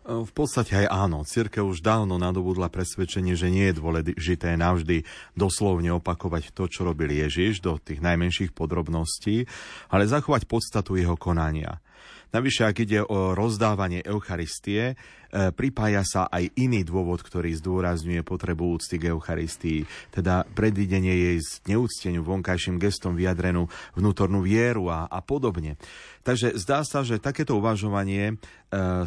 V podstate aj áno. Církev už dávno nadobudla presvedčenie, že nie je dôležité navždy doslovne opakovať to, čo robil Ježiš do tých najmenších podrobností, ale zachovať podstatu jeho konania. Navyše, ak ide o rozdávanie Eucharistie, E, pripája sa aj iný dôvod, ktorý zdôrazňuje potrebu úcty k Eucharistii, teda predvidenie jej neúcteniu vonkajším gestom vyjadrenú vnútornú vieru a, a podobne. Takže zdá sa, že takéto uvažovanie e,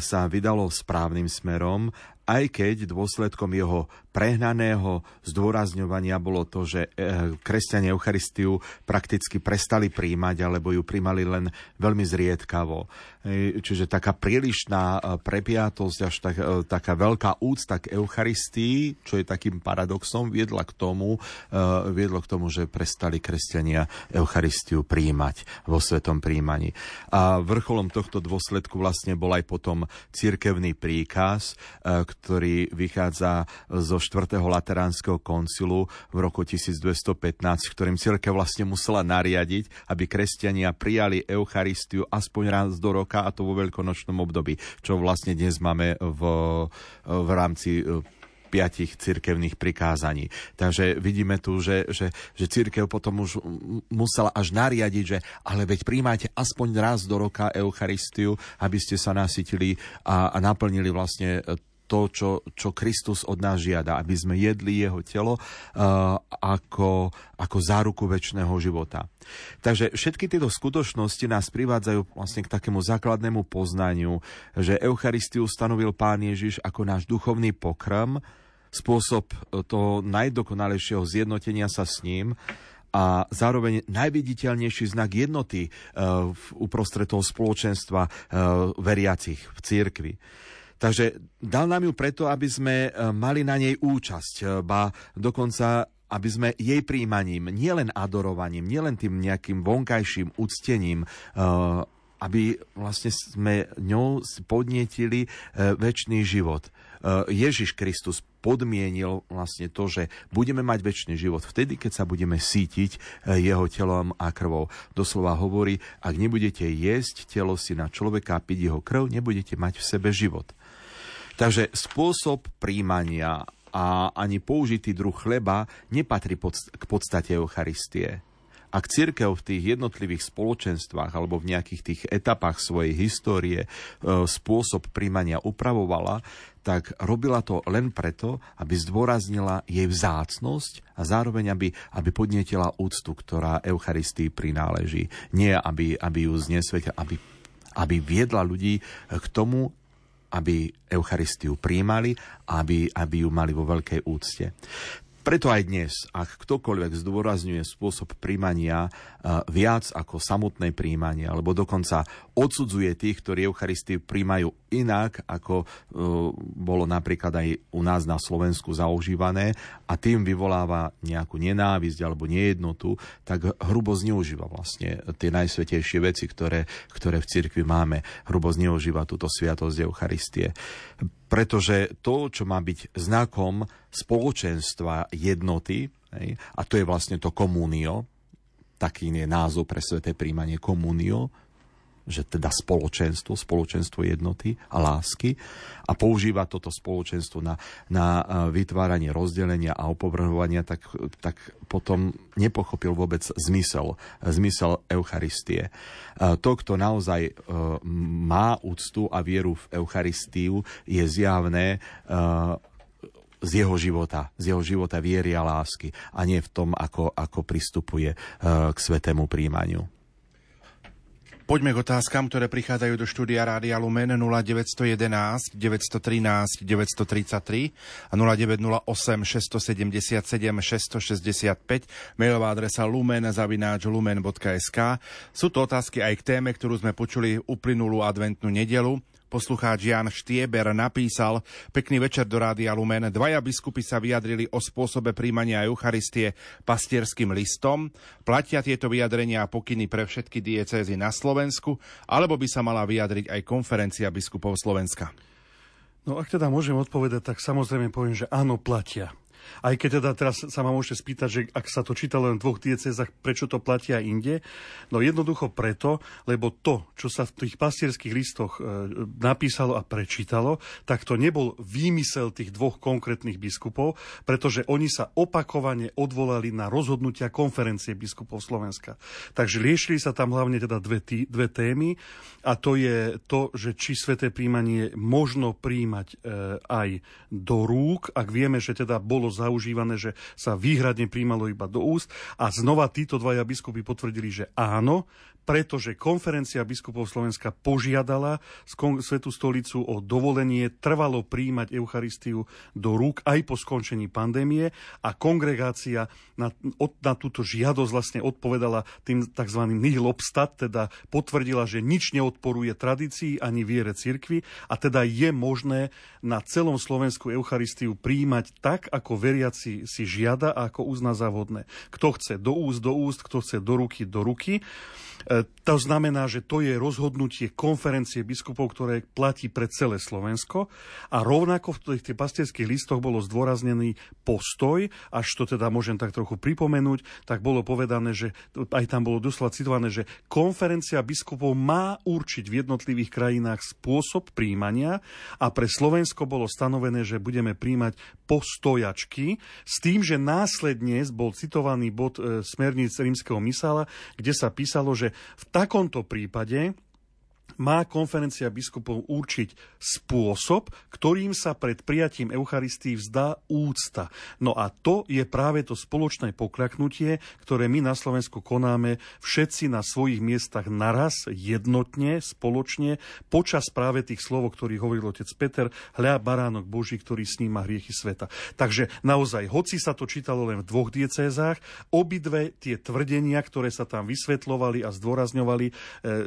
sa vydalo správnym smerom, aj keď dôsledkom jeho prehnaného zdôrazňovania bolo to, že e, kresťania Eucharistiu prakticky prestali príjmať, alebo ju príjmali len veľmi zriedkavo. E, čiže taká prílišná e, prepiatosť až tak, taká veľká úcta k Eucharistii, čo je takým paradoxom, viedla k tomu, viedlo k tomu, že prestali kresťania Eucharistiu príjmať vo svetom príjmaní. A vrcholom tohto dôsledku vlastne bol aj potom cirkevný príkaz, ktorý vychádza zo 4. Lateránskeho koncilu v roku 1215, ktorým cirkev vlastne musela nariadiť, aby kresťania prijali Eucharistiu aspoň raz do roka, a to vo veľkonočnom období, čo vlastne dnes máme v, v rámci e, piatich cirkevných prikázaní. Takže vidíme tu, že, že, že cirkev potom už musela až nariadiť, že ale veď príjmajte aspoň raz do roka Eucharistiu, aby ste sa nasytili a, a naplnili vlastne to, čo, čo Kristus od nás žiada, aby sme jedli jeho telo uh, ako, ako záruku väčšného života. Takže všetky tieto skutočnosti nás privádzajú vlastne k takému základnému poznaniu, že Eucharistiu stanovil Pán Ježiš ako náš duchovný pokrm, spôsob toho najdokonalejšieho zjednotenia sa s ním a zároveň najviditeľnejší znak jednoty uh, uprostred toho spoločenstva uh, veriacich v církvi. Takže dal nám ju preto, aby sme e, mali na nej účasť, e, ba dokonca aby sme jej príjmaním, nielen adorovaním, nielen tým nejakým vonkajším úctením, e, aby vlastne sme ňou podnietili väčší život. Ježiš Kristus podmienil vlastne to, že budeme mať väčší život vtedy, keď sa budeme sítiť jeho telom a krvou. Doslova hovorí, ak nebudete jesť telo si na človeka a piť jeho krv, nebudete mať v sebe život. Takže spôsob príjmania a ani použitý druh chleba nepatrí pod, k podstate Eucharistie. Ak církev v tých jednotlivých spoločenstvách alebo v nejakých tých etapách svojej histórie e, spôsob príjmania upravovala, tak robila to len preto, aby zdôraznila jej vzácnosť a zároveň, aby, aby podnietila úctu, ktorá Eucharistii prináleží. Nie, aby, aby ju znesvetila, aby, aby viedla ľudí k tomu, aby Eucharistiu príjmali aby, aby ju mali vo veľkej úcte. Preto aj dnes, ak ktokoľvek zdôrazňuje spôsob príjmania uh, viac ako samotné príjmanie, alebo dokonca odsudzuje tých, ktorí Eucharistiu príjmajú inak, ako uh, bolo napríklad aj u nás na Slovensku zaužívané a tým vyvoláva nejakú nenávisť alebo nejednotu, tak hrubo zneužíva vlastne tie najsvetejšie veci, ktoré, ktoré v cirkvi máme. Hrubo zneužíva túto sviatosť Eucharistie pretože to, čo má byť znakom spoločenstva jednoty, a to je vlastne to komunio, taký je názov pre sveté príjmanie komunio, že teda spoločenstvo, spoločenstvo jednoty a lásky a používa toto spoločenstvo na, na vytváranie rozdelenia a opovrhovania, tak, tak potom nepochopil vôbec zmysel, zmysel Eucharistie. To, kto naozaj e, má úctu a vieru v Eucharistiu, je zjavné e, z jeho života, z jeho života viery a lásky a nie v tom, ako, ako pristupuje e, k svetému príjmaniu. Poďme k otázkam, ktoré prichádzajú do štúdia Rádia Lumen 0911 913 933 a 0908 677 665 mailová adresa lumen zavináč lumen.sk. Sú to otázky aj k téme, ktorú sme počuli uplynulú adventnú nedelu Poslucháč Jan Štieber napísal Pekný večer do Rádia Lumen. Dvaja biskupy sa vyjadrili o spôsobe príjmania Eucharistie pastierským listom. Platia tieto vyjadrenia a pokyny pre všetky diecézy na Slovensku, alebo by sa mala vyjadriť aj konferencia biskupov Slovenska? No ak teda môžem odpovedať, tak samozrejme poviem, že áno, platia. Aj keď teda teraz sa ma môžete spýtať, že ak sa to čítalo len v dvoch diecezách, prečo to platí aj inde? No jednoducho preto, lebo to, čo sa v tých pastierských listoch e, napísalo a prečítalo, tak to nebol výmysel tých dvoch konkrétnych biskupov, pretože oni sa opakovane odvolali na rozhodnutia konferencie biskupov Slovenska. Takže riešili sa tam hlavne teda dve, tý, dve témy a to je to, že či sveté príjmanie možno príjmať e, aj do rúk, ak vieme, že teda bolo zaužívané, že sa výhradne príjmalo iba do úst. A znova títo dvaja biskupy potvrdili, že áno, pretože konferencia biskupov Slovenska požiadala Svetú stolicu o dovolenie trvalo príjmať Eucharistiu do rúk aj po skončení pandémie a kongregácia na, na túto žiadosť vlastne odpovedala tým tzv. nihil obstat, teda potvrdila, že nič neodporuje tradícii ani viere cirkvi a teda je možné na celom Slovensku Eucharistiu príjmať tak, ako veriaci si žiada a ako uzná za vhodné. Kto chce do úst, do úst, kto chce do ruky, do ruky. E, to znamená, že to je rozhodnutie konferencie biskupov, ktoré platí pre celé Slovensko a rovnako v tých pastierských listoch bolo zdôraznený postoj, až to teda môžem tak trochu pripomenúť, tak bolo povedané, že aj tam bolo doslova citované, že konferencia biskupov má určiť v jednotlivých krajinách spôsob príjmania a pre Slovensko bolo stanovené, že budeme príjmať postojačky s tým, že následne bol citovaný bod e, smerníc rímskeho misála, kde sa písalo, že v takomto prípade má konferencia biskupov určiť spôsob, ktorým sa pred prijatím Eucharistii vzdá úcta. No a to je práve to spoločné pokľaknutie, ktoré my na Slovensku konáme všetci na svojich miestach naraz, jednotne, spoločne, počas práve tých slov, ktorých hovoril otec Peter, hľa baránok Boží, ktorý sníma hriechy sveta. Takže naozaj, hoci sa to čítalo len v dvoch diecézách, obidve tie tvrdenia, ktoré sa tam vysvetlovali a zdôrazňovali, e,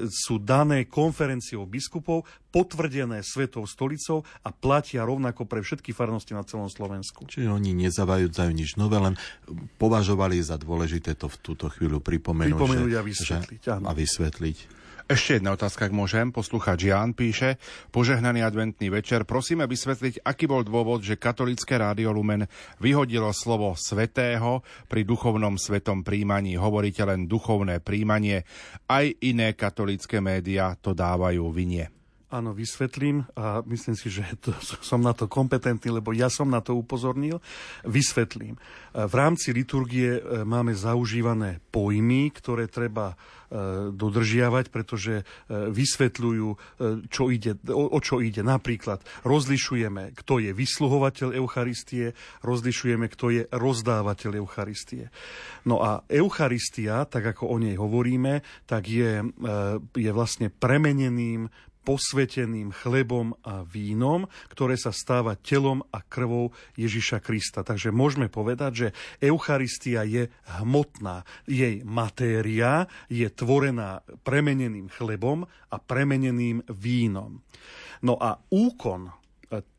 sú dané konferenciou konferenciou biskupov, potvrdené Svetou stolicou a platia rovnako pre všetky farnosti na celom Slovensku. Čiže oni nezavajúcajú nič nové, len považovali za dôležité to v túto chvíľu pripomenúť. Pripomenúť že, a vysvetliť. Že, a vysvetliť. Ešte jedna otázka, ak môžem. Poslucháč Jan píše, požehnaný adventný večer. Prosíme vysvetliť, aký bol dôvod, že katolické rádio Lumen vyhodilo slovo svetého pri duchovnom svetom príjmaní. Hovoríte len duchovné príjmanie. Aj iné katolické médiá to dávajú vinie. Áno, vysvetlím a myslím si, že to, som na to kompetentný, lebo ja som na to upozornil. Vysvetlím. V rámci liturgie e, máme zaužívané pojmy, ktoré treba e, dodržiavať, pretože e, vysvetľujú, čo ide, o, čo ide. Napríklad rozlišujeme, kto je vysluhovateľ Eucharistie, rozlišujeme, kto je rozdávateľ Eucharistie. No a Eucharistia, tak ako o nej hovoríme, tak je, je vlastne premeneným posveteným chlebom a vínom, ktoré sa stáva telom a krvou Ježiša Krista. Takže môžeme povedať, že Eucharistia je hmotná. Jej matéria je tvorená premeneným chlebom a premeneným vínom. No a úkon, e,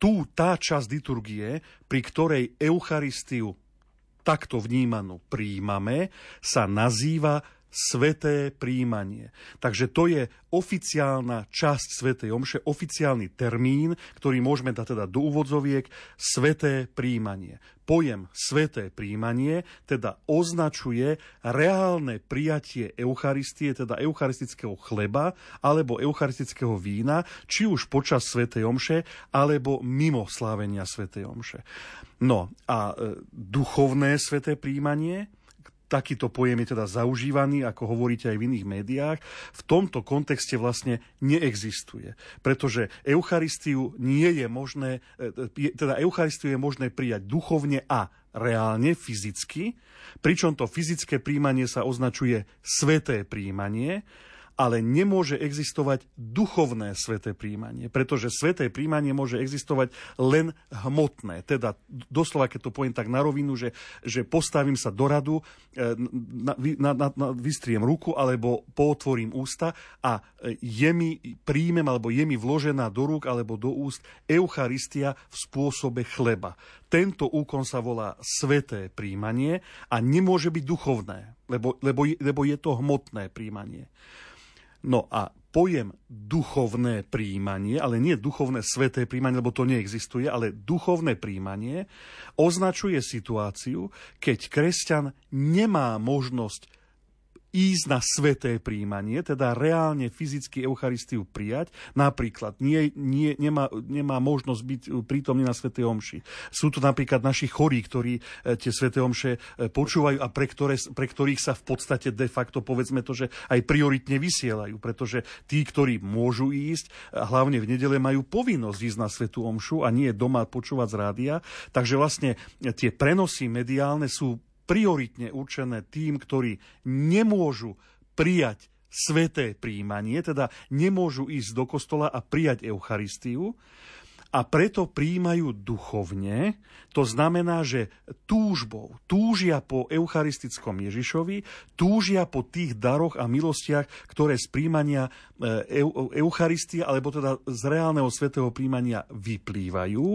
tu tá časť liturgie, pri ktorej Eucharistiu takto vnímanú príjmame, sa nazýva sveté príjmanie. Takže to je oficiálna časť svetej omše, oficiálny termín, ktorý môžeme dať teda do úvodzoviek, sveté príjmanie. Pojem sveté príjmanie teda označuje reálne prijatie Eucharistie, teda eucharistického chleba alebo eucharistického vína, či už počas svetej omše, alebo mimo slávenia svetej omše. No a e, duchovné sveté príjmanie, takýto pojem je teda zaužívaný, ako hovoríte aj v iných médiách, v tomto kontexte vlastne neexistuje. Pretože Eucharistiu nie je možné, e, teda Eucharistiu je možné prijať duchovne a reálne, fyzicky, pričom to fyzické príjmanie sa označuje sveté príjmanie, ale nemôže existovať duchovné sveté príjmanie, pretože sveté príjmanie môže existovať len hmotné. Teda doslova, keď to poviem tak na rovinu, že, že postavím sa do radu, e, na, na, na, na, vystriem ruku alebo pootvorím ústa a e, je mi, príjmem alebo je mi vložená do rúk alebo do úst Eucharistia v spôsobe chleba. Tento úkon sa volá sveté príjmanie a nemôže byť duchovné, lebo, lebo, lebo je to hmotné príjmanie. No a pojem duchovné príjmanie, ale nie duchovné sveté príjmanie, lebo to neexistuje, ale duchovné príjmanie označuje situáciu, keď kresťan nemá možnosť ísť na sveté príjmanie, teda reálne fyzicky Eucharistiu prijať, napríklad nie, nie, nemá, nemá možnosť byť prítomný na Svetej Omši. Sú to napríklad naši chorí, ktorí e, tie Sveté Omše e, počúvajú a pre, ktoré, pre ktorých sa v podstate de facto, povedzme to, že aj prioritne vysielajú, pretože tí, ktorí môžu ísť, hlavne v nedele majú povinnosť ísť na Svetú Omšu a nie doma počúvať z rádia. Takže vlastne tie prenosy mediálne sú prioritne určené tým, ktorí nemôžu prijať sveté príjmanie, teda nemôžu ísť do kostola a prijať Eucharistiu a preto príjmajú duchovne, to znamená, že túžbou, túžia po eucharistickom Ježišovi, túžia po tých daroch a milostiach, ktoré z príjmania e, Eucharistia, alebo teda z reálneho svetého príjmania vyplývajú,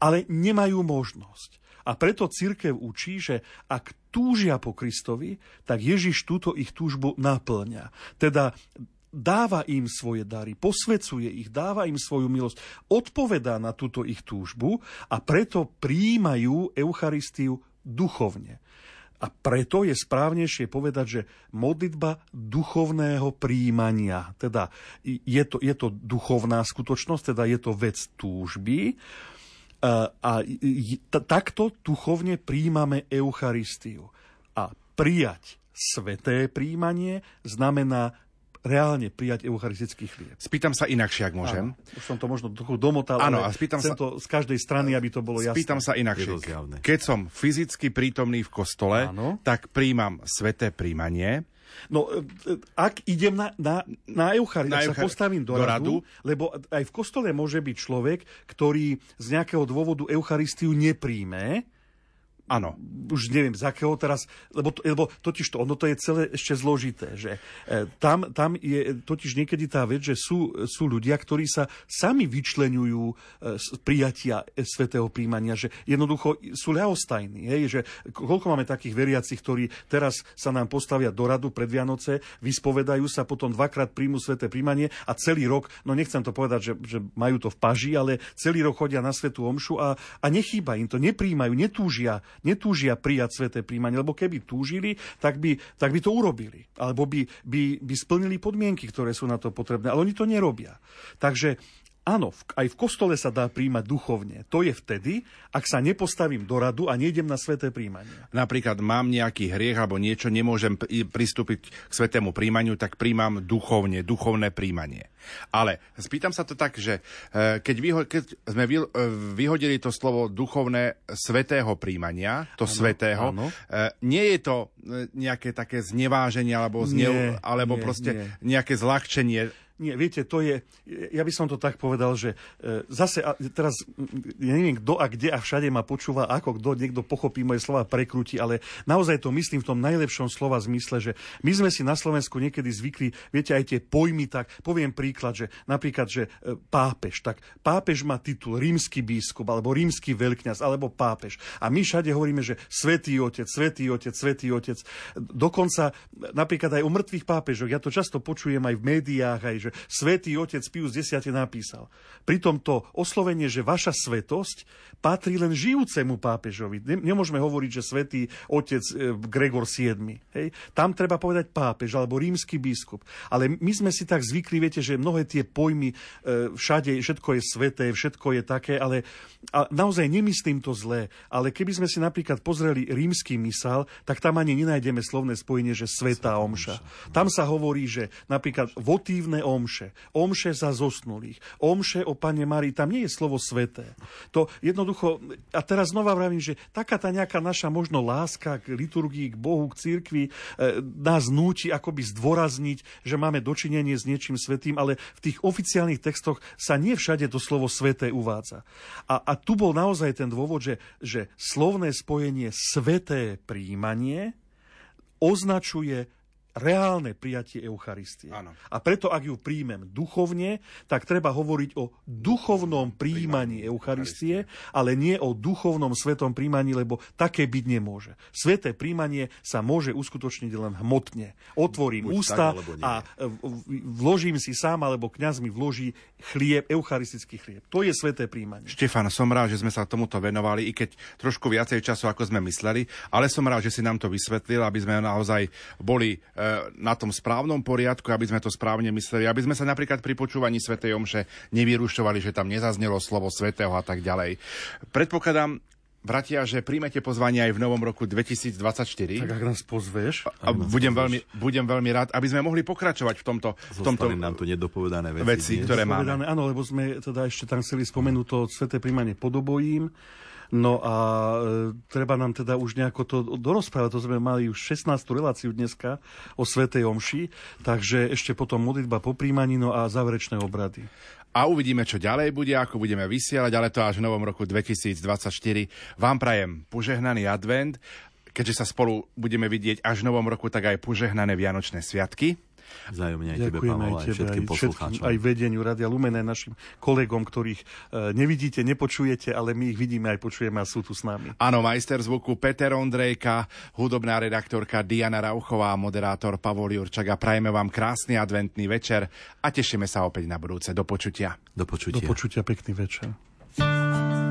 ale nemajú možnosť. A preto církev učí, že ak túžia po Kristovi, tak Ježiš túto ich túžbu naplňa. Teda dáva im svoje dary, posvecuje ich, dáva im svoju milosť, odpovedá na túto ich túžbu a preto príjmajú Eucharistiu duchovne. A preto je správnejšie povedať, že modlitba duchovného príjmania, teda je to, je to duchovná skutočnosť, teda je to vec túžby, a takto duchovne príjmame Eucharistiu. A prijať sveté príjmanie znamená reálne prijať eucharistický chlieb. Spýtam sa inakšie, ak môžem. Áno, už som to možno trochu domotal, Áno, ale a spýtam chcem sa, to z každej strany, aby to bolo jasné. Spýtam sa inakšie. Keď som fyzicky prítomný v kostole, Áno. tak príjmam sveté príjmanie No, e, e, ak idem na, na, na Euchari, na ak Euchari, sa postavím do, do radu, radu, lebo aj v kostole môže byť človek, ktorý z nejakého dôvodu Eucharistiu nepríjme, Áno. Už neviem, z akého teraz, lebo, to, lebo totiž to, ono to je celé ešte zložité, že e, tam, tam je totiž niekedy tá vec, že sú, sú ľudia, ktorí sa sami vyčlenujú e, z prijatia e, svetého príjmania, že jednoducho sú ľahostajní, hej, že koľko máme takých veriacich, ktorí teraz sa nám postavia do radu pred Vianoce, vyspovedajú sa, potom dvakrát príjmu sveté príjmanie a celý rok, no nechcem to povedať, že, že majú to v paži, ale celý rok chodia na svetú omšu a, a nechýba im to, nepríjmajú, netúžia netúžia prijať sveté príjmanie, lebo keby túžili, tak by, tak by to urobili. Alebo by, by, by splnili podmienky, ktoré sú na to potrebné. Ale oni to nerobia. Takže Áno, aj v kostole sa dá príjmať duchovne. To je vtedy, ak sa nepostavím do radu a nejdem na sveté príjmanie. Napríklad mám nejaký hriech alebo niečo, nemôžem pristúpiť k svetému príjmaniu, tak príjmam duchovne, duchovné príjmanie. Ale spýtam sa to tak, že e, keď, vyho- keď sme e, vyhodili to slovo duchovné svetého príjmania, to ano, svetého, ano. E, nie je to nejaké také zneváženie alebo, zne- alebo nie, proste nie. nejaké zľahčenie nie, viete, to je, ja by som to tak povedal, že e, zase teraz, ja neviem, kto a kde a všade ma počúva, ako kto, niekto pochopí moje slova, prekrúti, ale naozaj to myslím v tom najlepšom slova zmysle, že my sme si na Slovensku niekedy zvykli, viete, aj tie pojmy, tak poviem príklad, že napríklad, že e, pápež, tak pápež má titul rímsky biskup, alebo rímsky veľkňaz, alebo pápež. A my všade hovoríme, že svetý otec, svetý otec, svetý otec. Dokonca napríklad aj o mŕtvych pápežoch, ja to často počujem aj v médiách, aj že že svätý otec Pius X napísal. Pritom to oslovenie, že vaša svetosť patrí len žijúcemu pápežovi. Nemôžeme hovoriť, že svätý otec e, Gregor VII. Hej? Tam treba povedať pápež alebo rímsky biskup. Ale my sme si tak zvykli, viete, že mnohé tie pojmy e, všade, všetko je sveté, všetko je také, ale a naozaj nemyslím to zlé, ale keby sme si napríklad pozreli rímsky mysál, tak tam ani nenájdeme slovné spojenie, že svetá omša. Tam sa hovorí, že napríklad votívne omša omše. Omše za zosnulých. Omše o Pane Marii, tam nie je slovo sveté. To jednoducho, a teraz znova vravím, že taká tá nejaká naša možno láska k liturgii, k Bohu, k cirkvi e, nás núti akoby zdôrazniť, že máme dočinenie s niečím svetým, ale v tých oficiálnych textoch sa nie všade to slovo sveté uvádza. A, a tu bol naozaj ten dôvod, že, že slovné spojenie sveté príjmanie označuje reálne prijatie Eucharistie. Áno. A preto, ak ju príjmem duchovne, tak treba hovoriť o duchovnom príjmaní Eucharistie, ale nie o duchovnom svetom príjmaní, lebo také byť nemôže. Sveté príjmanie sa môže uskutočniť len hmotne. Otvorím Buď ústa tak, a vložím si sám, alebo kňaz mi vloží chlieb, eucharistický chlieb. To je sveté príjmanie. Štefan, som rád, že sme sa tomuto venovali, i keď trošku viacej času, ako sme mysleli, ale som rád, že si nám to vysvetlil, aby sme naozaj boli e, na tom správnom poriadku, aby sme to správne mysleli, aby sme sa napríklad pri počúvaní Svetej Omše nevyrušovali, že tam nezaznelo slovo Svetého a tak ďalej. Predpokladám, bratia, že príjmete pozvanie aj v novom roku 2024. Tak ak nás pozveš, A budem veľmi, budem veľmi rád, aby sme mohli pokračovať v tomto, v tomto nám tu nedopovedané veci. veci, ktoré máme. áno, lebo sme teda ešte tam chceli spomenúť to sveté príjmanie podobojím. No a e, treba nám teda už nejako to dorozprávať, to sme mali už 16. reláciu dneska o Svetej Omši, takže ešte potom modlitba po príjmaní, no a záverečné obrady. A uvidíme, čo ďalej bude, ako budeme vysielať, ale to až v novom roku 2024. Vám prajem požehnaný advent, keďže sa spolu budeme vidieť až v novom roku, tak aj požehnané Vianočné sviatky. Vzájomne aj tebe, Ďakujem Pavol, aj aj tebe, všetkým aj, poslucháčom. aj vedeniu Radia Lumen, aj našim kolegom, ktorých e, nevidíte, nepočujete, ale my ich vidíme aj počujeme a sú tu s nami. Áno, majster zvuku Peter Ondrejka, hudobná redaktorka Diana Rauchová a moderátor Pavol Jurčak a prajeme vám krásny adventný večer a tešíme sa opäť na budúce. Do počutia. Do počutia. Do počutia, pekný večer.